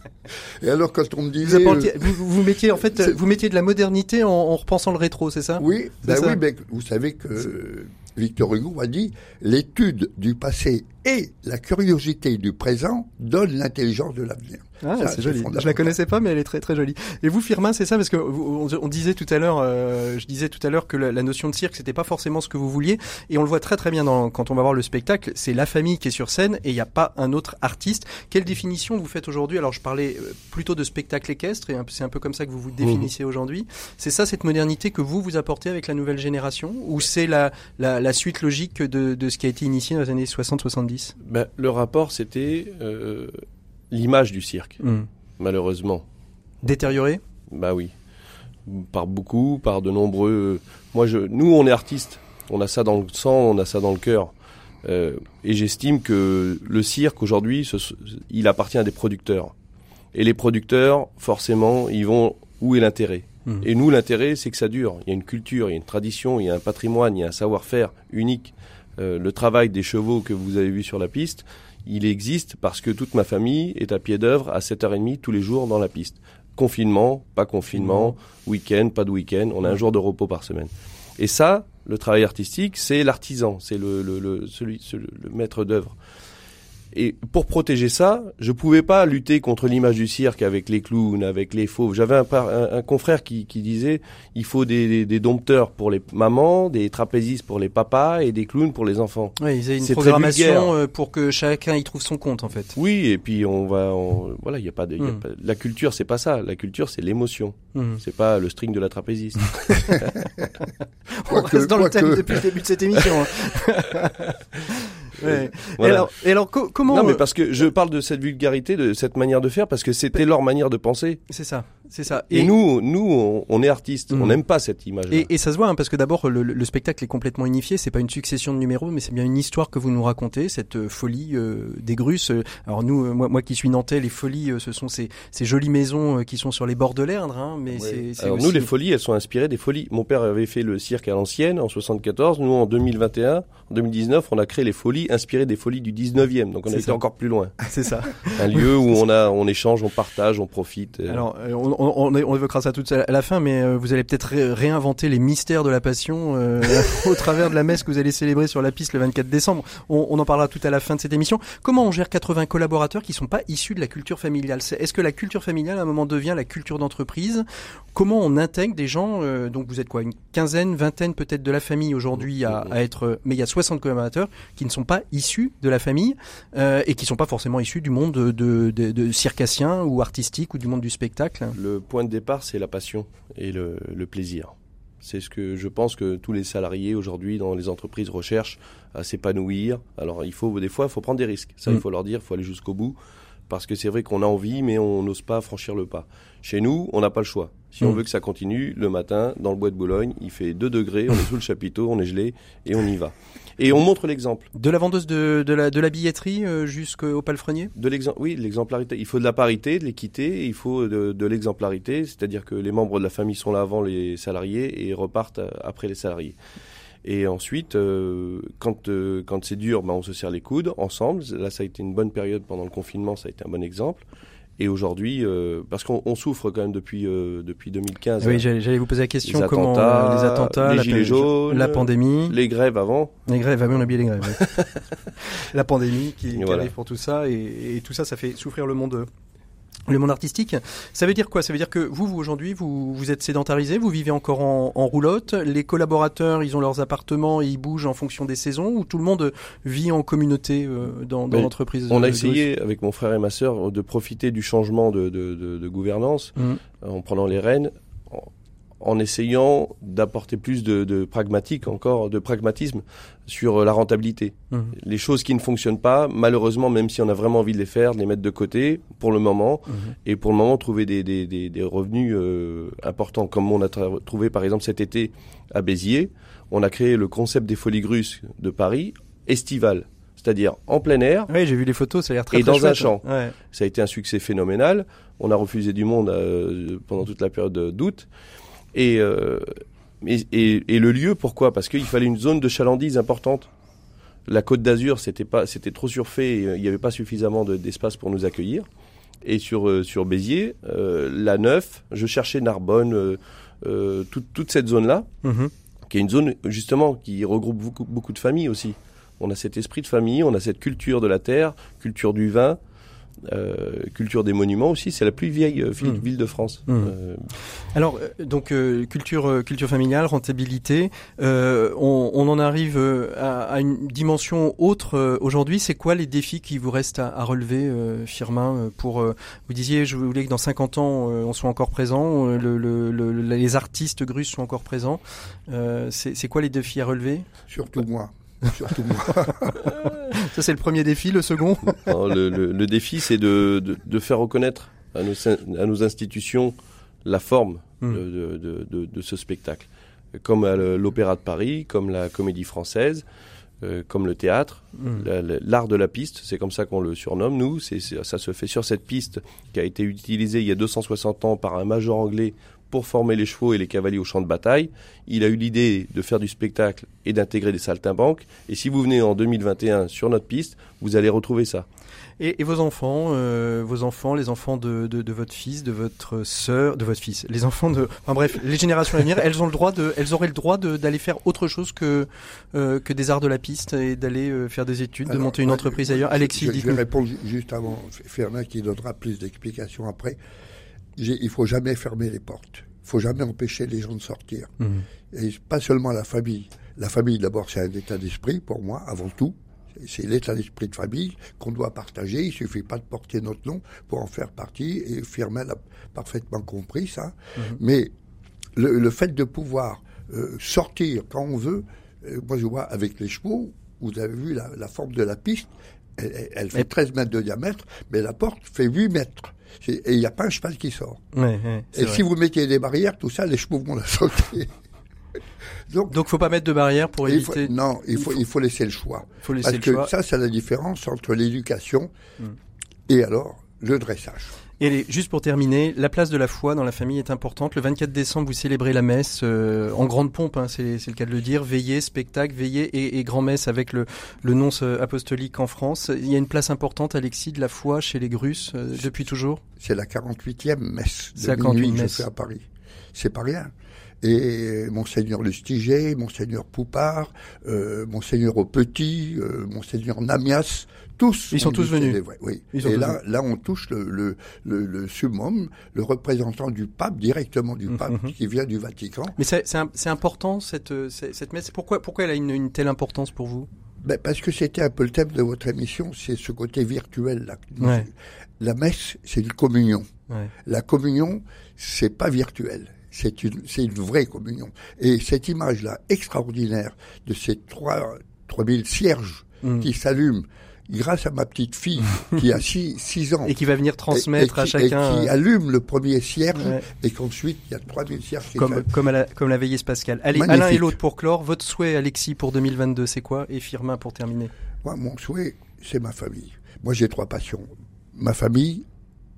Et alors, quand on me vous, disait... apportiez- euh, vous, vous mettiez en fait, vous mettiez de la modernité en, en repensant le rétro, c'est ça? Oui, ben ça. oui, mais vous savez que Victor Hugo a dit l'étude du passé et la curiosité du présent donnent l'intelligence de l'avenir. Ah, c'est joli. Je la connaissais pas, mais elle est très très jolie. Et vous, Firmin, c'est ça parce que vous- on, on disait tout à l'heure, euh, je disais tout à l'heure que la, la notion de cirque, c'était pas forcément ce que vous vouliez, et on le voit très très bien dans, quand on va voir le spectacle. C'est la famille qui est sur scène et il n'y a pas un autre artiste. Quelle définition vous faites aujourd'hui? Alors, je parlais euh, plutôt de spectacle équestre, et c'est un peu comme ça que vous vous définissez aujourd'hui. C'est ça cette modernité que vous vous apportez avec la nouvelle génération, ou c'est la, la, la suite logique de, de ce qui a été initié dans les années 60-70 Ben, le rapport, c'était euh, l'image du cirque, Hmm. malheureusement. Détérioré? Bah oui. Par beaucoup, par de nombreux. Moi, je, nous, on est artistes. On a ça dans le sang, on a ça dans le cœur. Euh, et j'estime que le cirque aujourd'hui, ce- il appartient à des producteurs. Et les producteurs, forcément, ils vont où est l'intérêt? Mhm. Et nous, l'intérêt, c'est que ça dure. Il y a une culture, il y a une tradition, il y a un patrimoine, il y a un savoir-faire unique. Euh, le travail des chevaux que vous avez vu sur la piste, il existe parce que toute ma famille est à pied d'œuvre à 7h30 tous les jours dans la piste. Confinement, pas confinement, week-end, pas de week-end, on a un jour de repos par semaine. Et ça, le travail artistique, c'est l'artisan, c'est le, le, le, celui, celui- le maître d'œuvre. Et pour protéger ça, je pouvais pas lutter contre l'image du cirque avec les clowns, avec les fauves. J'avais un, par- un- un confrère qui, qui disait il faut des, des- des dompteurs pour les mamans, des trapézistes pour les papas et des clowns pour les enfants. Ouais, ils avaient une programmation euh, pour que chacun y trouve son compte en fait. Oui, et puis on va, on- voilà, il y a pas de, il y a Hmm. pas- la culture c'est pas ça. La culture c'est l'émotion. Mhm. C'est pas le string de la trapéziste. On reste dans le thème depuis le début de cette émission. hein. Ouais. Voilà. Et alors, et alors co- comment non, mais euh, parce que je parle de cette vulgarité, de cette manière de faire, parce que c'était leur manière de penser. c'est ça, c'est ça. Et, nous, nous, on, on est artistes, on n'aime pas cette image. Et, et ça se voit hein, parce que d'abord le, le spectacle est complètement unifié. C'est pas une succession de numéros, mais c'est bien une histoire que vous nous racontez, cette euh, folie euh, des Grusses. Euh, Alors nous, euh, moi, moi qui suis nantais, les folies, euh, ce sont ces, ces jolies maisons qui sont sur les bords de l'Erdre, hein, mais c'est c'est Alors aussi... nous, les folies, elles sont inspirées des folies. Mon père avait fait le cirque à l'ancienne en 74. Nous, en 2021, en 2019, on a créé les folies inspirées des folies du 19e. Donc on a été encore plus loin. c'est ça. Un lieu où on a, on échange, on partage, on profite. Alors, on, on, on évoquera ça tout à la fin, mais euh, vous allez peut-être ré- réinventer les mystères de la Passion euh, au travers de la messe que vous allez célébrer sur la piste le 24 décembre. On, on en parlera tout à la fin de cette émission. Comment on gère 80 collaborateurs qui sont pas issus de la culture familiale? Est-ce que la culture familiale, à un moment, devient la culture d'entreprise? Comment on intègre des gens euh, Donc, vous êtes quoi Une quinzaine, vingtaine peut-être de la famille aujourd'hui à, à être... Mais il y a 60 collaborateurs qui ne sont pas issus de la famille euh, et qui sont pas forcément issus du monde de, de, de, de circassien ou artistique ou du monde du spectacle? Le point de départ, c'est la passion et le, le plaisir. C'est ce que je pense que tous les salariés aujourd'hui dans les entreprises recherchent à s'épanouir. Alors il faut des fois, il faut prendre des risques. Ça, Mm. il faut leur dire, il faut aller jusqu'au bout. Parce que c'est vrai qu'on a envie, mais on n'ose pas franchir le pas. Chez nous, on n'a pas le choix. Si on Mm. veut que ça continue, le matin, dans le bois de Boulogne, il fait 2 degrés, on est sous le chapiteau, on est gelé, et on y va. Et on montre l'exemple. De la vendeuse de, de, la, de la billetterie euh, jusqu'au palefrenier? De oui, de l'exemplarité. Il faut de la parité, de l'équité, il faut de, de l'exemplarité, c'est-à-dire que les membres de la famille sont là avant les salariés et repartent euh, après les salariés. Et ensuite, euh, quand, euh, quand c'est dur, ben, on se serre les coudes ensemble. Là, ça a été une bonne période pendant le confinement, ça a été un bon exemple. Et aujourd'hui, euh, parce qu'on on souffre quand même depuis, euh, depuis 2015. Oui, j'allais vous poser la question. Les comment attentats, les attentats, les la, gilets jaunes, la pandémie, les, Les grèves avant, grèves, ah oui, on a oublié les grèves. la pandémie qui, qui Voilà. arrive pour tout ça et, et tout ça, ça fait souffrir le monde. Le monde artistique, ça veut dire quoi? Ça veut dire que vous, vous aujourd'hui, vous, vous êtes sédentarisé, vous vivez encore en, en roulotte. Les collaborateurs, ils ont leurs appartements et ils bougent en fonction des saisons. Ou tout le monde vit en communauté euh, dans, l'entreprise on a essayé avec mon frère et ma sœur de profiter du changement de, de, de, de gouvernance Mhm. en prenant les rênes, en, essayant d'apporter plus de, de pragmatique encore, de pragmatisme sur euh, la rentabilité. Mhm. Les choses qui ne fonctionnent pas, malheureusement, même si on a vraiment envie de les faire, de les mettre de côté pour le moment, Mhm. et pour le moment trouver des, des, des, des revenus euh, importants, comme on a trouvé par exemple cet été à Béziers. On a créé le concept des folies grusses de Paris, estival, c'est-à-dire en plein air, Oui, j'ai vu les photos, ça a l'air très Et très dans un champ. Ouais. ça a été un succès phénoménal. On a refusé du monde euh, pendant toute la période d'août. Et, euh, et, et, et le lieu, pourquoi? Parce qu'il fallait une zone de chalandise importante. La Côte d'Azur, c'était pas, c'était trop surfait. et, Il n'y avait pas suffisamment de- d'espace pour nous accueillir. Et sur euh, sur Béziers, euh, la Neuf, je cherchais Narbonne, euh, toute toute cette zone-là, Mhm. qui est une zone justement qui regroupe beaucoup beaucoup de familles aussi. On a cet esprit de famille, on a cette culture de la terre, culture du vin, euh, culture des monuments aussi. C'est la plus vieille euh, ville, Mm. ville de France. Mm. Euh, Alors, euh, donc euh, culture, euh, culture familiale, rentabilité. euh, on, on en arrive à, à une dimension autre euh, aujourd'hui. C'est quoi les défis qui vous restent à, à relever, euh, Firmin Pour euh, vous disiez, je voulais que dans 50 ans, euh, on soit encore présent. euh, le, le- le- les artistes grusses sont encore présents. Euh, c'est c'est quoi les défis à relever? Surtout moi. Surtout moi. Ça, c'est le premier défi. Le second? Non, le, le- le défi, c'est de, de, de faire reconnaître à nos, à nos institutions la forme Mm. de, de, de, de- de ce spectacle. Comme l'Opéra de Paris, comme la Comédie Française, euh, comme le théâtre. Mm. La- la- L'art de la piste, c'est comme ça qu'on le surnomme, nous. C'est- ça se fait sur cette piste qui a été utilisée il y a 260 ans par un major anglais pour former les chevaux et les cavaliers au champ de bataille. Il a eu l'idée de faire du spectacle et d'intégrer des saltimbanques. Et si vous venez en 2021 sur notre piste, vous allez retrouver ça. Et, et vos enfants, euh, vos enfants, les enfants de, de, de votre fils, de votre sœur, de votre fils, les enfants de, enfin bref, les générations à venir, elles ont le droit de, elles auraient le droit d'aller faire autre chose que euh, que des arts de la piste et d'aller euh, faire des études, de monter une moi, entreprise je- ailleurs. je- Alexis, je, je vais dites-nous. répondre ju- juste avant Fernand qui donnera plus d'explications après. Il faut jamais fermer les portes. Il faut jamais empêcher les gens de sortir. Mhm. Et pas seulement la famille. La famille, d'abord, c'est un état d'esprit pour moi, avant tout. C'est l'état d'esprit de famille qu'on doit partager. Il suffit pas de porter notre nom pour en faire partie. Et Firmin l'a parfaitement compris, ça. Mhm. Mais le, le fait de pouvoir euh, sortir quand on veut, euh, moi je vois avec les chevaux, vous avez vu la, la forme de la piste, elle, fait Mais- 13 mètres de diamètre, mais la porte fait 8 mètres. Et il n'y a pas un cheval qui sort. Ouais, ouais, c'est Et vrai. si vous mettiez des barrières, tout ça, les chevaux vont la sauter. Donc, Donc faut pas mettre de barrière pour il faut- éviter. non, il il faut, faut- il faut laisser le choix. faut laisser Parce le que choix. ça, c'est la différence entre l'éducation Mm. et alors le dressage. Et allez, juste pour terminer, la place de la foi dans la famille est importante. Le 24 décembre, vous célébrez la messe euh, en grande pompe, hein, c'est c'est le cas de le dire. Veillée, spectacle, veillée et, et grand-messe avec le, le nonce euh, apostolique en France. Il y a une place importante, Alexis, de la foi chez les Grusses euh, depuis toujours? C'est la 48e messe de 58 minuit que je fais à Paris. C'est pas rien. Et Monseigneur Lustiger, Monseigneur Poupard, euh, Monseigneur Au Petit, euh, Monseigneur Namias, tous. Ils sont ont tous venus. Oui. Ils sont Et tous là, là, on touche le, le, le, le summum, le représentant du pape, directement du pape, Mhm. qui vient du Vatican. Mais c'est important cette, cette messe. Pourquoi, pourquoi elle a une, une telle importance pour vous? Ben, parce que c'était un peu le thème de votre émission, c'est ce côté virtuel. Là. Ouais. La messe, c'est une communion. Ouais. La communion, c'est pas virtuel. C'est une, c'est une vraie communion. Et cette image-là, extraordinaire, de ces trois, 3000 cierges Mm. qui s'allument grâce à ma petite fille qui a 6 six ans. Et qui va venir transmettre et à qui- chacun. Et qui euh, allume le premier cierge Ouais. et qu'ensuite il y a 3000 cierges qui Comme, comme, à la, comme la veillée spatiale. Allez, Magnifique. Alain et l'autre pour clore. Votre souhait, Alexis, pour 2022, c'est quoi? Et Firmin pour terminer. Moi, mon souhait, c'est ma famille. Moi, j'ai trois passions. Ma famille,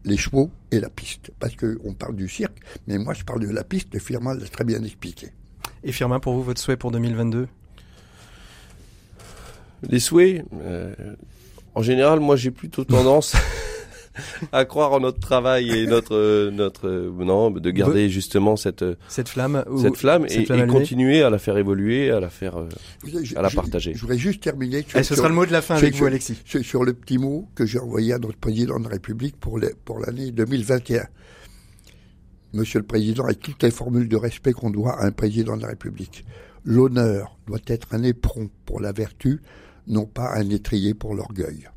les chevaux et la piste. Parce que on parle du cirque, mais moi, je parle de la piste. Le Firmin l'a très bien expliqué. Et Firmin, pour vous, votre souhait pour 2022 Les souhaits, euh, en général, moi j'ai plutôt tendance à croire en notre travail et notre euh, notre euh, non de garder justement cette euh, Cette flamme ou- cette flamme cette et, flamme et continuer à la faire évoluer, à la faire Je- À la partager. Je voudrais juste terminer sur, Allez, ce sur- sera le mot de la fin sur- avec vous, Alexis. sur- sur le petit mot que j'ai envoyé à notre président de la République pour les- pour l'année 2021. Monsieur le Président, avec toutes les formules de respect qu'on doit à un président de la République, l'honneur doit être un éperon pour la vertu, non pas un étrier pour l'orgueil.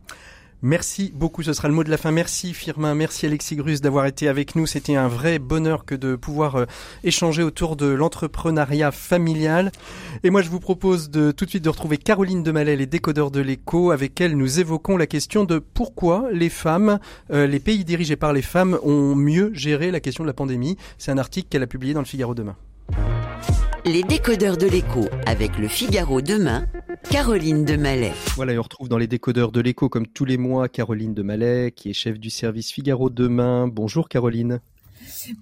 Merci beaucoup, ce sera le mot de la fin. Merci Firmin, merci Alexis Grus d'avoir été avec nous. C'était un vrai bonheur que de pouvoir euh, échanger autour de l'entrepreneuriat familial. Et moi je vous propose de tout de suite de retrouver Caroline Demalay, les décodeurs de l'écho, avec elle nous évoquons la question de pourquoi les femmes, euh, les pays dirigés par les femmes ont mieux géré la question de la pandémie. C'est un article qu'elle a publié dans le Figaro demain. Les décodeurs de l'écho avec le Figaro demain, Caroline Demalay. Voilà, et on retrouve dans les décodeurs de l'écho, comme tous les mois, Caroline Demalay, qui est chef du service Figaro demain. Bonjour Caroline.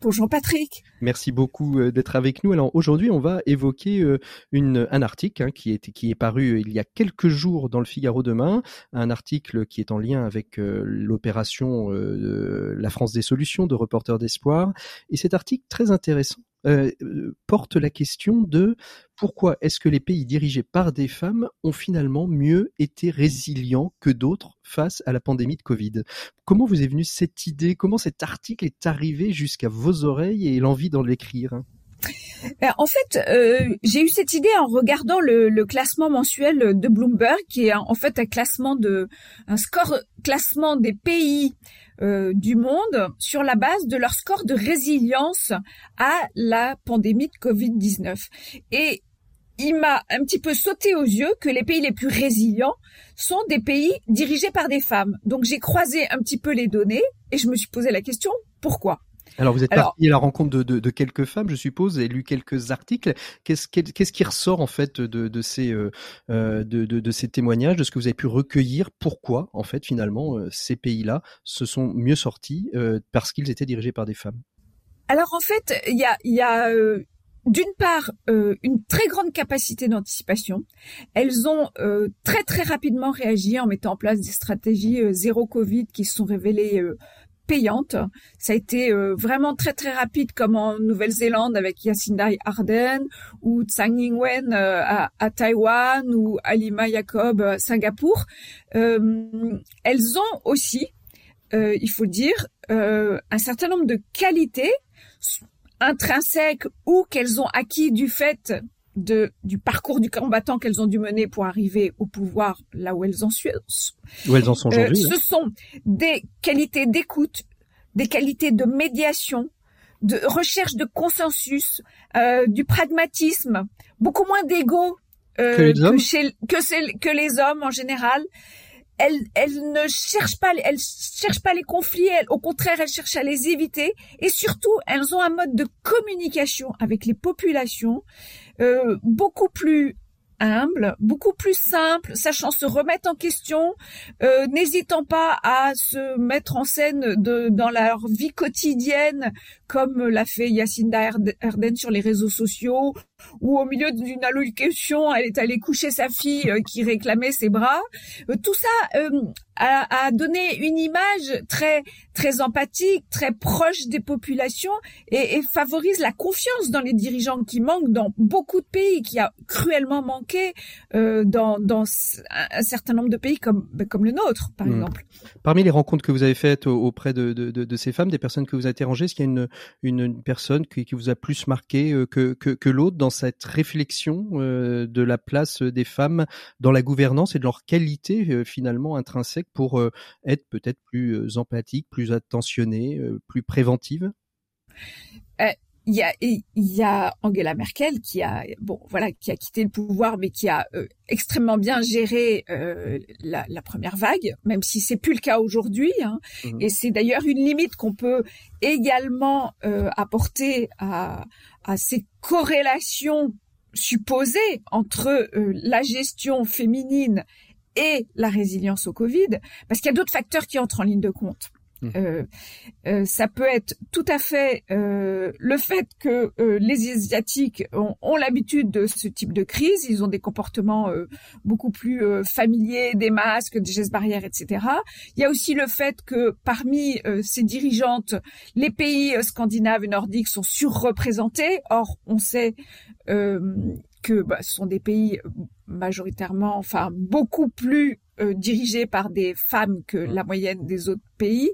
Bonjour Patrick. Merci beaucoup euh, d'être avec nous. Alors aujourd'hui, on va évoquer euh, une, un article hein, qui, est, qui est paru euh, il y a quelques jours dans le Figaro demain, un article qui est en lien avec euh, l'opération euh, La France des solutions de Reporters d'espoir. Et cet article très intéressant euh, euh, porte la question de pourquoi est-ce que les pays dirigés par des femmes ont finalement mieux été résilients que d'autres face à la pandémie de Covid? Comment vous est venue cette idée? Comment cet article est arrivé jusqu'à vos oreilles et l'envie d'en l'écrire? Ben, En fait, euh, j'ai eu cette idée en regardant le, le classement mensuel de Bloomberg, qui est en fait un classement de un score classement des pays euh, du monde sur la base de leur score de résilience à la pandémie de Covid-19. Et il m'a un petit peu sauté aux yeux que les pays les plus résilients sont des pays dirigés par des femmes. Donc j'ai croisé un petit peu les données et je me suis posé la question pourquoi? Alors vous êtes Alors- parti à la rencontre de, de, de quelques femmes, je suppose, et lu quelques articles. Qu'est-ce qu'est- qu'est-ce qui ressort en fait de, de ces euh, euh, de, de, de ces témoignages, de ce que vous avez pu recueillir? Pourquoi en fait finalement euh, ces pays-là se sont mieux sortis euh, parce qu'ils étaient dirigés par des femmes? Alors en fait, il y a, y a euh, d'une part euh, une très grande capacité d'anticipation. Elles ont euh, très très rapidement réagi en mettant en place des stratégies zéro Covid qui se sont révélées payantes. Ça a été vraiment très très rapide comme en Nouvelle-Zélande avec Yacinda Arden ou Tsang Ing-wen à, à, Taïwan ou Alima Jacob à Singapour. elles ont aussi, il faut dire, un certain nombre de qualités intrinsèques ou qu'elles ont acquis du fait de, du parcours du combattant qu'elles ont dû mener pour arriver au pouvoir là où elles en sont. Où elles en sont aujourd'hui. Euh, ce sont des qualités d'écoute, des qualités de médiation, de recherche de consensus, euh, du pragmatisme, beaucoup moins d'ego euh, que, les hommes. que, que les hommes en général elle, elle ne cherche pas, elle cherche pas les conflits. Elle, au contraire, elle cherche à les éviter. Et surtout, elles ont un mode de communication avec les populations euh, beaucoup plus humble, beaucoup plus simple, sachant se remettre en question, euh, n'hésitant pas à se mettre en scène dans leur vie quotidienne, comme l'a fait Yacinda Erden sur les réseaux sociaux, ou au milieu d'une allocution, elle est allée coucher sa fille euh, qui réclamait ses bras. Euh, tout ça euh, a, a, donné une image très très empathique, très proche des populations et, et, favorise la confiance dans les dirigeants qui manquent dans beaucoup de pays, qui a cruellement manqué euh, dans, dans un certain nombre de pays comme ben, comme le nôtre, par mmh. exemple. Parmi les rencontres que vous avez faites auprès de, de, de, de ces femmes, des personnes que vous interrogez, est-ce qu'il y a une, une, une personne qui, qui, vous a plus marqué que, que, que l'autre dans cette réflexion euh, de la place des femmes dans la gouvernance et de leur qualité euh, finalement intrinsèque pour euh, être peut-être plus empathique, plus attentionnée, plus préventive il y a il y a Angela Merkel qui a bon voilà qui a quitté le pouvoir mais qui a euh, extrêmement bien géré euh, la, la, première vague même si c'est plus le cas aujourd'hui hein. mmh. et c'est d'ailleurs une limite qu'on peut également euh, apporter à à ces corrélations supposées entre la gestion féminine et la résilience au Covid parce qu'il y a d'autres facteurs qui entrent en ligne de compte. Euh, euh, ça peut être tout à fait euh, le fait que euh, les Asiatiques ont, ont l'habitude de ce type de crise, ils ont des comportements beaucoup plus familiers, des masques, des gestes barrières, etc. Il y a aussi le fait que parmi ces dirigeantes, les pays scandinaves et nordiques sont surreprésentés. Or, on sait que bah, ce sont des pays majoritairement, enfin beaucoup plus euh, dirigés par des femmes que la moyenne des autres pays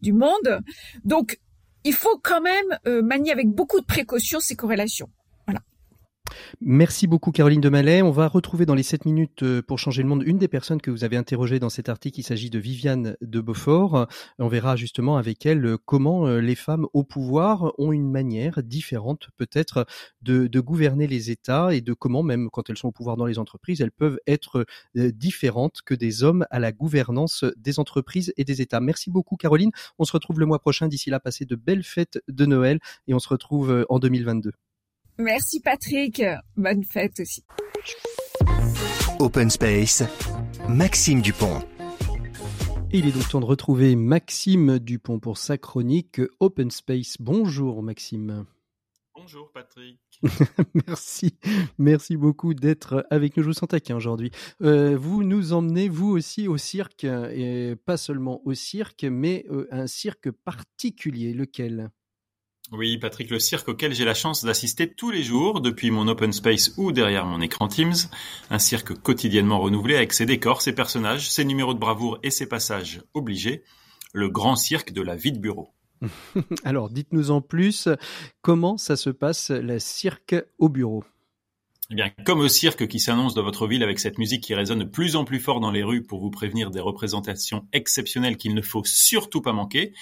du monde. Donc, il faut quand même euh, manier avec beaucoup de précaution ces corrélations. Merci beaucoup Caroline de Mallet. On va retrouver dans les 7 minutes euh, pour changer le monde une des personnes que vous avez interrogées dans cet article. Il s'agit de Viviane de Beaufort. On verra justement avec elle euh, comment euh, les femmes au pouvoir ont une manière différente peut-être de, de, gouverner les États et de comment même quand elles sont au pouvoir dans les entreprises, elles peuvent être différentes que des hommes à la gouvernance des entreprises et des États. Merci beaucoup Caroline. On se retrouve le mois prochain. D'ici là, passez de belles fêtes de Noël et on se retrouve en 2022. Merci Patrick. Bonne fête aussi. Open Space, Maxime Dupont. Il est donc temps de retrouver Maxime Dupont pour sa chronique Open Space. Bonjour Maxime. Bonjour Patrick. merci, merci beaucoup d'être avec nous. Je vous sens taquin aujourd'hui. Euh, vous nous emmenez vous aussi au cirque et pas seulement au cirque, mais euh, un cirque particulier. Lequel? Oui, Patrick, le cirque auquel j'ai la chance d'assister tous les jours depuis mon open space ou derrière mon écran Teams. Un cirque quotidiennement renouvelé avec ses décors, ses personnages, ses numéros de bravoure et ses passages obligés. Le grand cirque de la vie de bureau. Alors, dites-nous en plus, comment ça se passe, le cirque au bureau? Eh bien, comme au cirque qui s'annonce dans votre ville avec cette musique qui résonne de plus en plus fort dans les rues pour vous prévenir des représentations exceptionnelles qu'il ne faut surtout pas manquer,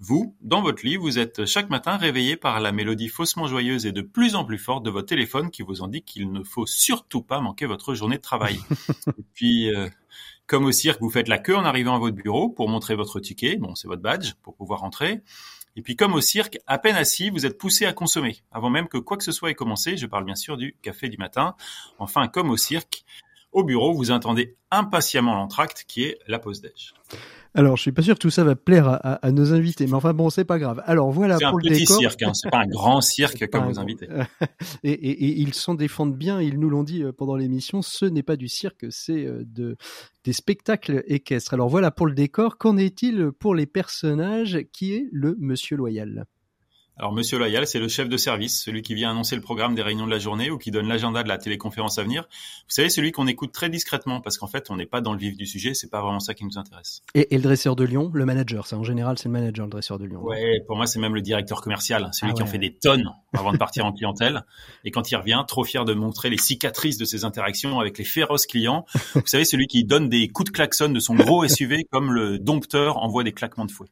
vous, dans votre lit, vous êtes chaque matin réveillé par la mélodie faussement joyeuse et de plus en plus forte de votre téléphone qui vous indique qu'il ne faut surtout pas manquer votre journée de travail. et puis, euh, comme au cirque, vous faites la queue en arrivant à votre bureau pour montrer votre ticket, bon, c'est votre badge pour pouvoir entrer. Et puis comme au cirque, à peine assis, vous êtes poussé à consommer, avant même que quoi que ce soit ait commencé. Je parle bien sûr du café du matin. Enfin, comme au cirque, au bureau, vous attendez impatiemment l'entracte qui est la pause déj. Alors, je suis pas sûr que tout ça va plaire à, à, à nos invités, mais enfin bon, c'est pas grave. Alors voilà C'est un pour le petit décor. cirque, hein, c'est pas un grand cirque comme un vos invités. et, et- et ils s'en défendent bien. Ils nous l'ont dit euh, pendant l'émission. Ce n'est pas du cirque, c'est euh, de des spectacles équestres. Alors voilà pour le décor. Qu'en est-il pour les personnages Qui est le Monsieur Loyal? Alors, Monsieur Loyal, c'est le chef de service, celui qui vient annoncer le programme des réunions de la journée ou qui donne l'agenda de la téléconférence à venir. Vous savez, celui qu'on écoute très discrètement parce qu'en fait, on n'est pas dans le vif du sujet, c'est pas vraiment ça qui nous intéresse. et, et le dresseur de lion, le manager. Ça en général, c'est le manager, le dresseur de lion. Ouais, pour moi, c'est même le directeur commercial, celui Ah qui en ouais. fait des tonnes avant de partir en clientèle. Et quand il revient, trop fier de montrer les cicatrices de ses interactions avec les féroces clients. Vous savez, celui qui donne des coups de klaxon de son gros SUV comme le dompteur envoie des claquements de fouet.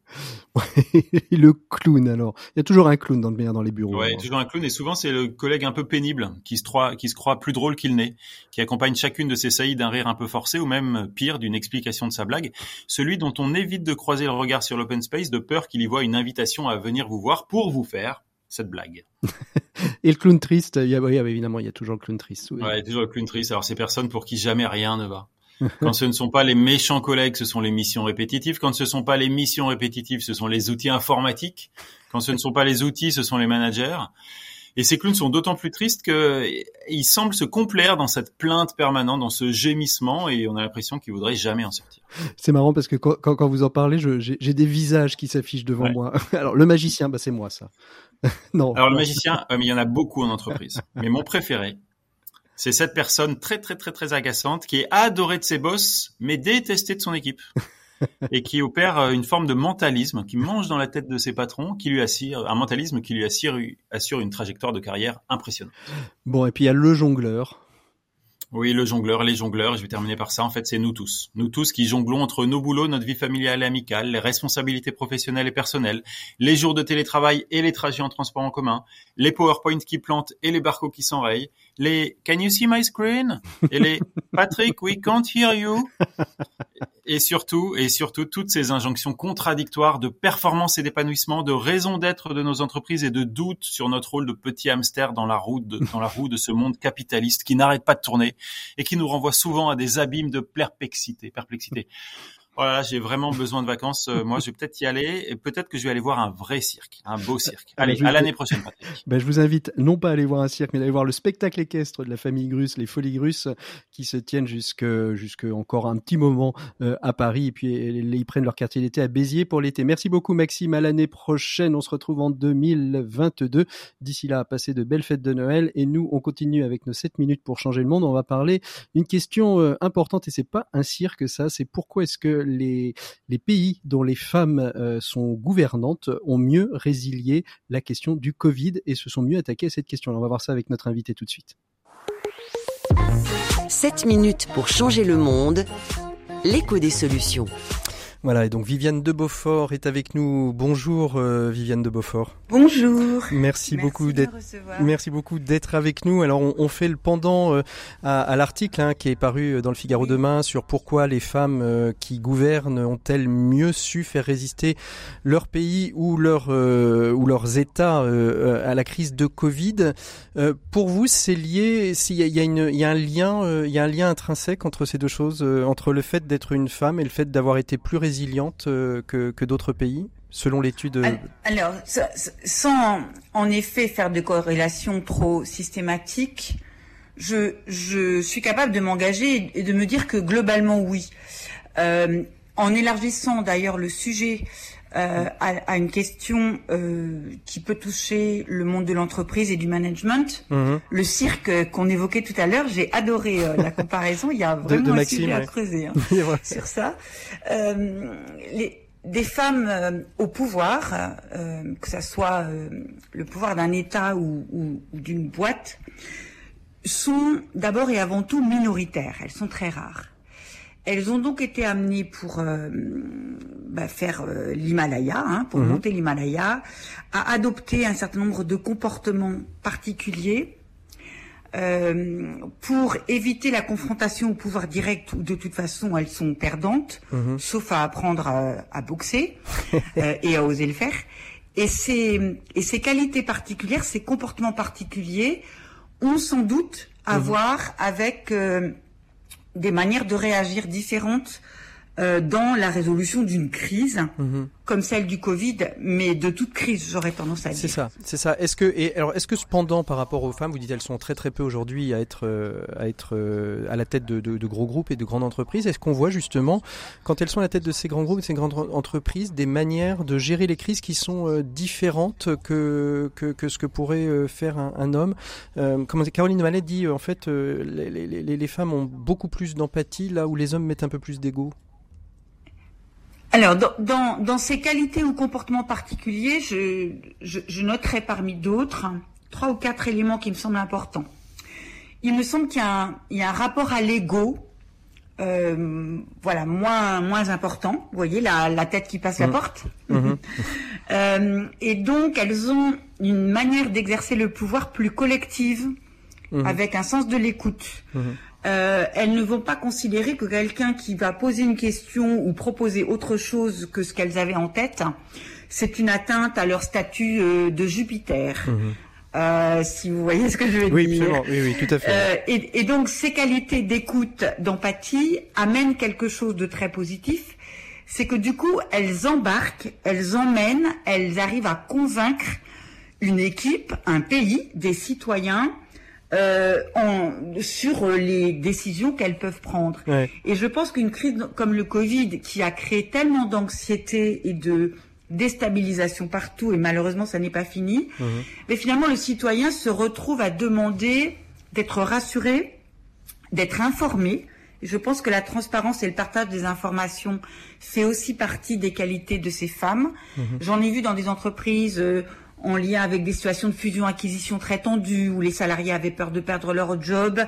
Et le clown. Alors, il y a toujours un clown dans le dans les bureaux. Ouais, toujours un clown. Et souvent, c'est le collègue un peu pénible qui se croit, qui se croit plus drôle qu'il n'est, qui accompagne chacune de ses saillies d'un rire un peu forcé ou même pire d'une explication de sa blague. Celui dont on évite de croiser le regard sur l'open space de peur qu'il y voit une invitation à venir vous voir pour vous faire cette blague. Et le clown triste. Il y a, oui, évidemment, il y a toujours le clown triste. oui. Ouais, toujours le clown triste. Alors, ces personnes pour qui jamais rien ne va. Quand ce ne sont pas les méchants collègues, ce sont les missions répétitives. Quand ce ne sont pas les missions répétitives, ce sont les outils informatiques. Quand ce ne sont pas les outils, ce sont les managers. Et ces clowns sont d'autant plus tristes qu'ils semblent se complaire dans cette plainte permanente, dans ce gémissement, et on a l'impression qu'ils voudraient jamais en sortir. C'est marrant parce que quand, quand, quand vous en parlez, j'ai j'ai des visages qui s'affichent devant Ouais. moi. Alors, le magicien, bah, c'est moi, ça. non. Alors le magicien, euh, mais il y en a beaucoup en entreprise. Mais mon préféré, c'est cette personne très très très très agaçante qui est adorée de ses boss, mais détestée de son équipe. Et qui opère euh, une forme de mentalisme, qui mange dans la tête de ses patrons, qui lui assure, un mentalisme qui lui assure, assure une trajectoire de carrière impressionnante. Bon, et puis il y a le jongleur. Oui, le jongleur, les jongleurs, je vais terminer par ça. En fait, c'est nous tous. Nous tous qui jonglons entre nos boulots, notre vie familiale et amicale, les responsabilités professionnelles et personnelles, les jours de télétravail et les trajets en transport en commun, les PowerPoint qui plantent et les barcots qui s'enrayent, les Can you see my screen? Et les Patrick, we can't hear you. Et surtout, et surtout, toutes ces injonctions contradictoires de performance et d'épanouissement, de raison d'être de nos entreprises et de doute sur notre rôle de petit hamster dans la roue de, dans la roue de ce monde capitaliste qui n'arrête pas de tourner et qui nous renvoie souvent à des abîmes de perplexité. perplexité. Voilà, j'ai vraiment besoin de vacances. Euh, moi, je vais peut-être y aller et peut-être que je vais aller voir un vrai cirque, un beau cirque. Allez, Je- à l'année prochaine, Patrick. Ben, je vous invite non pas à aller voir un cirque, mais d'aller voir le spectacle équestre de la famille Grus, les Folies Grus, qui se tiennent jusque, jusque encore un petit moment euh, à Paris. Et puis, euh, ils prennent leur quartier d'été à Béziers pour l'été. Merci beaucoup, Maxime. À l'année prochaine. On se retrouve en 2022. D'ici là, passez de belles fêtes de Noël. Et nous, on continue avec nos 7 minutes pour changer le monde. On va parler d'une question euh, importante et c'est pas un cirque, ça. C'est pourquoi est-ce que les, pays dont les femmes euh, sont gouvernantes ont mieux résilié la question du Covid et se sont mieux attaqués à cette question. On va voir ça avec notre invité tout de suite. 7 minutes pour changer le monde. L'écho des solutions. Voilà, et donc Viviane de Beaufort est avec nous. Bonjour euh, Viviane de Beaufort. Bonjour. Merci, beaucoup d'être me recevoir. Merci beaucoup d'être avec nous. Alors, on, on fait le pendant euh, à, à l'article hein, qui est paru dans le Figaro demain sur pourquoi les femmes euh, qui gouvernent ont-elles mieux su faire résister leur pays ou leur euh, ou leurs États euh, à la crise de Covid. Euh, pour vous, c'est lié. S'il y a, il y a une, il y a un lien, euh, il y a un lien intrinsèque entre ces deux choses, euh, entre le fait d'être une femme et le fait d'avoir été plus résiliente euh, que, d'autres pays, selon l'étude. euh, Alors, sa- sa- sans en effet faire de corrélation trop systématique, je, je suis capable de m'engager et de me dire que globalement oui. Euh, en élargissant d'ailleurs le sujet euh, à, à une question euh, qui peut toucher le monde de l'entreprise et du management, Mhm. le cirque qu'on évoquait tout à l'heure, j'ai adoré euh, la comparaison. Il y a De- vraiment de un Maxime, sujet à creuser. hein sur ça. Euh, les, des femmes euh, au pouvoir, que ça soit euh, le pouvoir d'un État ou, ou- ou d'une boîte, sont d'abord et avant tout minoritaires. Elles sont très rares. Elles ont donc été amenées pour euh, bah, faire euh, l'Himalaya, hein, pour Mhm. monter l'Himalaya, à adopter un certain nombre de comportements particuliers euh, pour éviter la confrontation au pouvoir direct où de toute façon elles sont perdantes, Mhm. sauf à apprendre à, à boxer euh, et à oser le faire. Et ces, et ces qualités particulières, ces comportements particuliers, ont sans doute à Mhm. voir avec euh, des manières de réagir différentes euh, dans la résolution d'une crise, Mhm. comme celle du Covid, mais de toute crise, j'aurais tendance à dire. C'est ça, c'est ça. Est-ce que et alors est-ce que cependant par rapport aux femmes, vous dites elles sont très très peu aujourd'hui à être euh, à être euh, à la tête de, de- de gros groupes et de grandes entreprises. Est-ce qu'on voit justement quand elles sont à la tête de ces grands groupes, et ces grandes en- entreprises, des manières de gérer les crises qui sont différentes que, que que ce que pourrait faire un, un homme? Comment Caroline Mallet dit en fait les- les femmes ont beaucoup plus d'empathie là où les hommes mettent un peu plus d'ego. Alors, dans, dans, dans ces qualités ou comportements particuliers, je, je, je noterai parmi d'autres trois ou quatre éléments qui me semblent importants. Il me semble qu'il y, a un- il y a un rapport à l'ego, euh, voilà, moins, moins important. Vous voyez, la, la tête qui passe la Mhm. porte. Mhm. Euh, et donc, elles ont une manière d'exercer le pouvoir plus collective, Mhm. avec un sens de l'écoute. Euh, elles ne vont pas considérer que quelqu'un qui va poser une question ou proposer autre chose que ce qu'elles avaient en tête, c'est une atteinte à leur statut euh, de Jupiter. Mhm. Euh, si vous voyez ce que je veux Oui, dire. absolument. Oui, oui, tout à fait. Euh, et, et donc ces qualités d'écoute, d'empathie amènent quelque chose de très positif. C'est que du coup, elles embarquent, elles emmènent, elles arrivent à convaincre une équipe, un pays, des citoyens euh, en, sur euh, les décisions qu'elles peuvent prendre. Ouais. Et je pense qu'une crise comme le Covid, qui a créé tellement d'anxiété et de déstabilisation partout, et malheureusement ça n'est pas fini, Mhm. mais finalement le citoyen se retrouve à demander d'être rassuré, d'être informé. Je pense que la transparence et le partage des informations fait aussi partie des qualités de ces femmes. Mhm. J'en ai vu dans des entreprises euh, en lien avec des situations de fusion-acquisition très tendues où les salariés avaient peur de perdre leur job.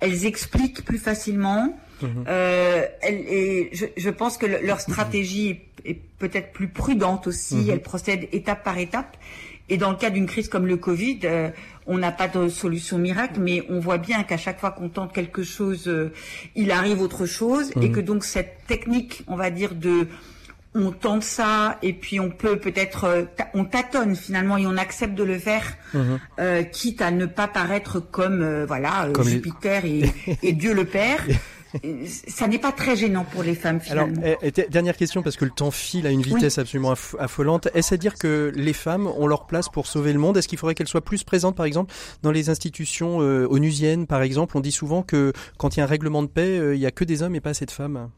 Elles expliquent plus facilement. Mhm. Euh, elles- et je, je pense que le- leur stratégie est, est peut-être plus prudente aussi. Mhm. Elles procèdent étape par étape. Et dans le cas d'une crise comme le Covid, euh, on n'a pas de solution miracle, mais on voit bien qu'à chaque fois qu'on tente quelque chose, euh, il arrive autre chose, et Mhm. que donc cette technique, on va dire de on tente ça et puis on peut peut-être euh, on tâtonne finalement et on accepte de le faire Mhm. euh, quitte à ne pas paraître comme euh, voilà les- Jupiter et, et Dieu le Père ça n'est pas très gênant pour les femmes finalement eh, eh, dernière question, parce que le temps file à une Oui. vitesse absolument aff- affolante. Est-ce à dire que les femmes ont leur place pour sauver le monde? Est-ce qu'il faudrait qu'elles soient plus présentes, par exemple, dans les institutions euh, onusiennes, par exemple? On dit souvent que quand il y a un règlement de paix, il y a que des hommes et pas assez de femmes.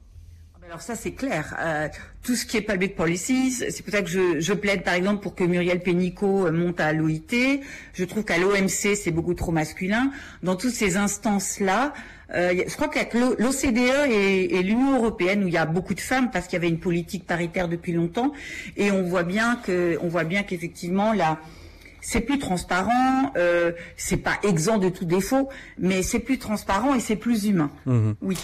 Alors ça c'est clair. Euh, tout ce qui est public policies, c'est pour ça que je, je plaide par exemple pour que Muriel Pénicaud euh, monte à l'OIT. Je trouve qu'à l'OMC c'est beaucoup trop masculin. Dans toutes ces instances-là, euh, je crois qu'avec l'O- l'OCDE et, et l'Union européenne où il y a beaucoup de femmes parce qu'il y avait une politique paritaire depuis longtemps et on voit bien que on voit bien qu'effectivement là c'est plus transparent, euh, c'est pas exempt de tout défaut, mais c'est plus transparent et c'est plus humain. Mhm. Oui.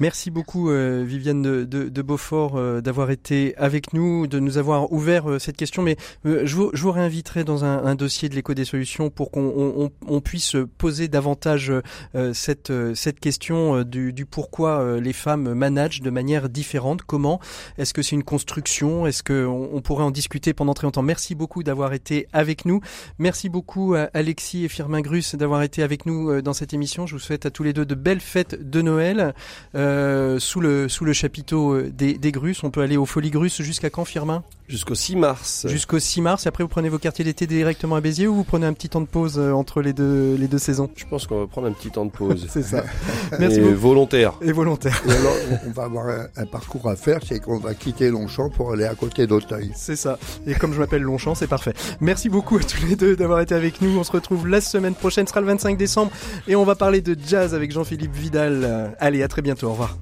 Merci beaucoup euh, Viviane de, de, de Beaufort euh, d'avoir été avec nous, de nous avoir ouvert euh, cette question. Mais euh, je, vous, je vous réinviterai dans un, un dossier de l'écho des solutions pour qu'on on, on- puisse poser davantage euh, cette, cette question du, du pourquoi euh, les femmes managent de manière différente. Comment? Est-ce que c'est une construction? Est-ce qu'on on pourrait en discuter pendant très longtemps? Merci beaucoup d'avoir été avec nous. Merci beaucoup à Alexis et Firmin Grus d'avoir été avec nous euh, dans cette émission. Je vous souhaite à tous les deux de belles fêtes de Noël euh, sous le sous le chapiteau euh, des, des Grus. On peut aller aux Folies Grus jusqu'à quand, Firmin? Jusqu'au 6 mars. Jusqu'au 6 mars. Et après, vous prenez vos quartiers d'été directement à Béziers ou vous prenez un petit temps de pause euh, entre les deux les deux saisons? Je pense qu'on va prendre un petit temps de pause. C'est ça. Merci Et beaucoup. volontaire. Et volontaire. Et alors, on va avoir un, un parcours à faire, c'est qu'on va quitter Longchamp pour aller à côté d'Auteuil. C'est ça. Et comme je m'appelle Longchamp, c'est parfait. Merci beaucoup à tous les deux d'avoir été avec nous. On se retrouve la semaine prochaine, ce sera le 25 décembre, et on va parler de jazz avec Jean-Philippe Vidal. Allez, à très bientôt. Au revoir.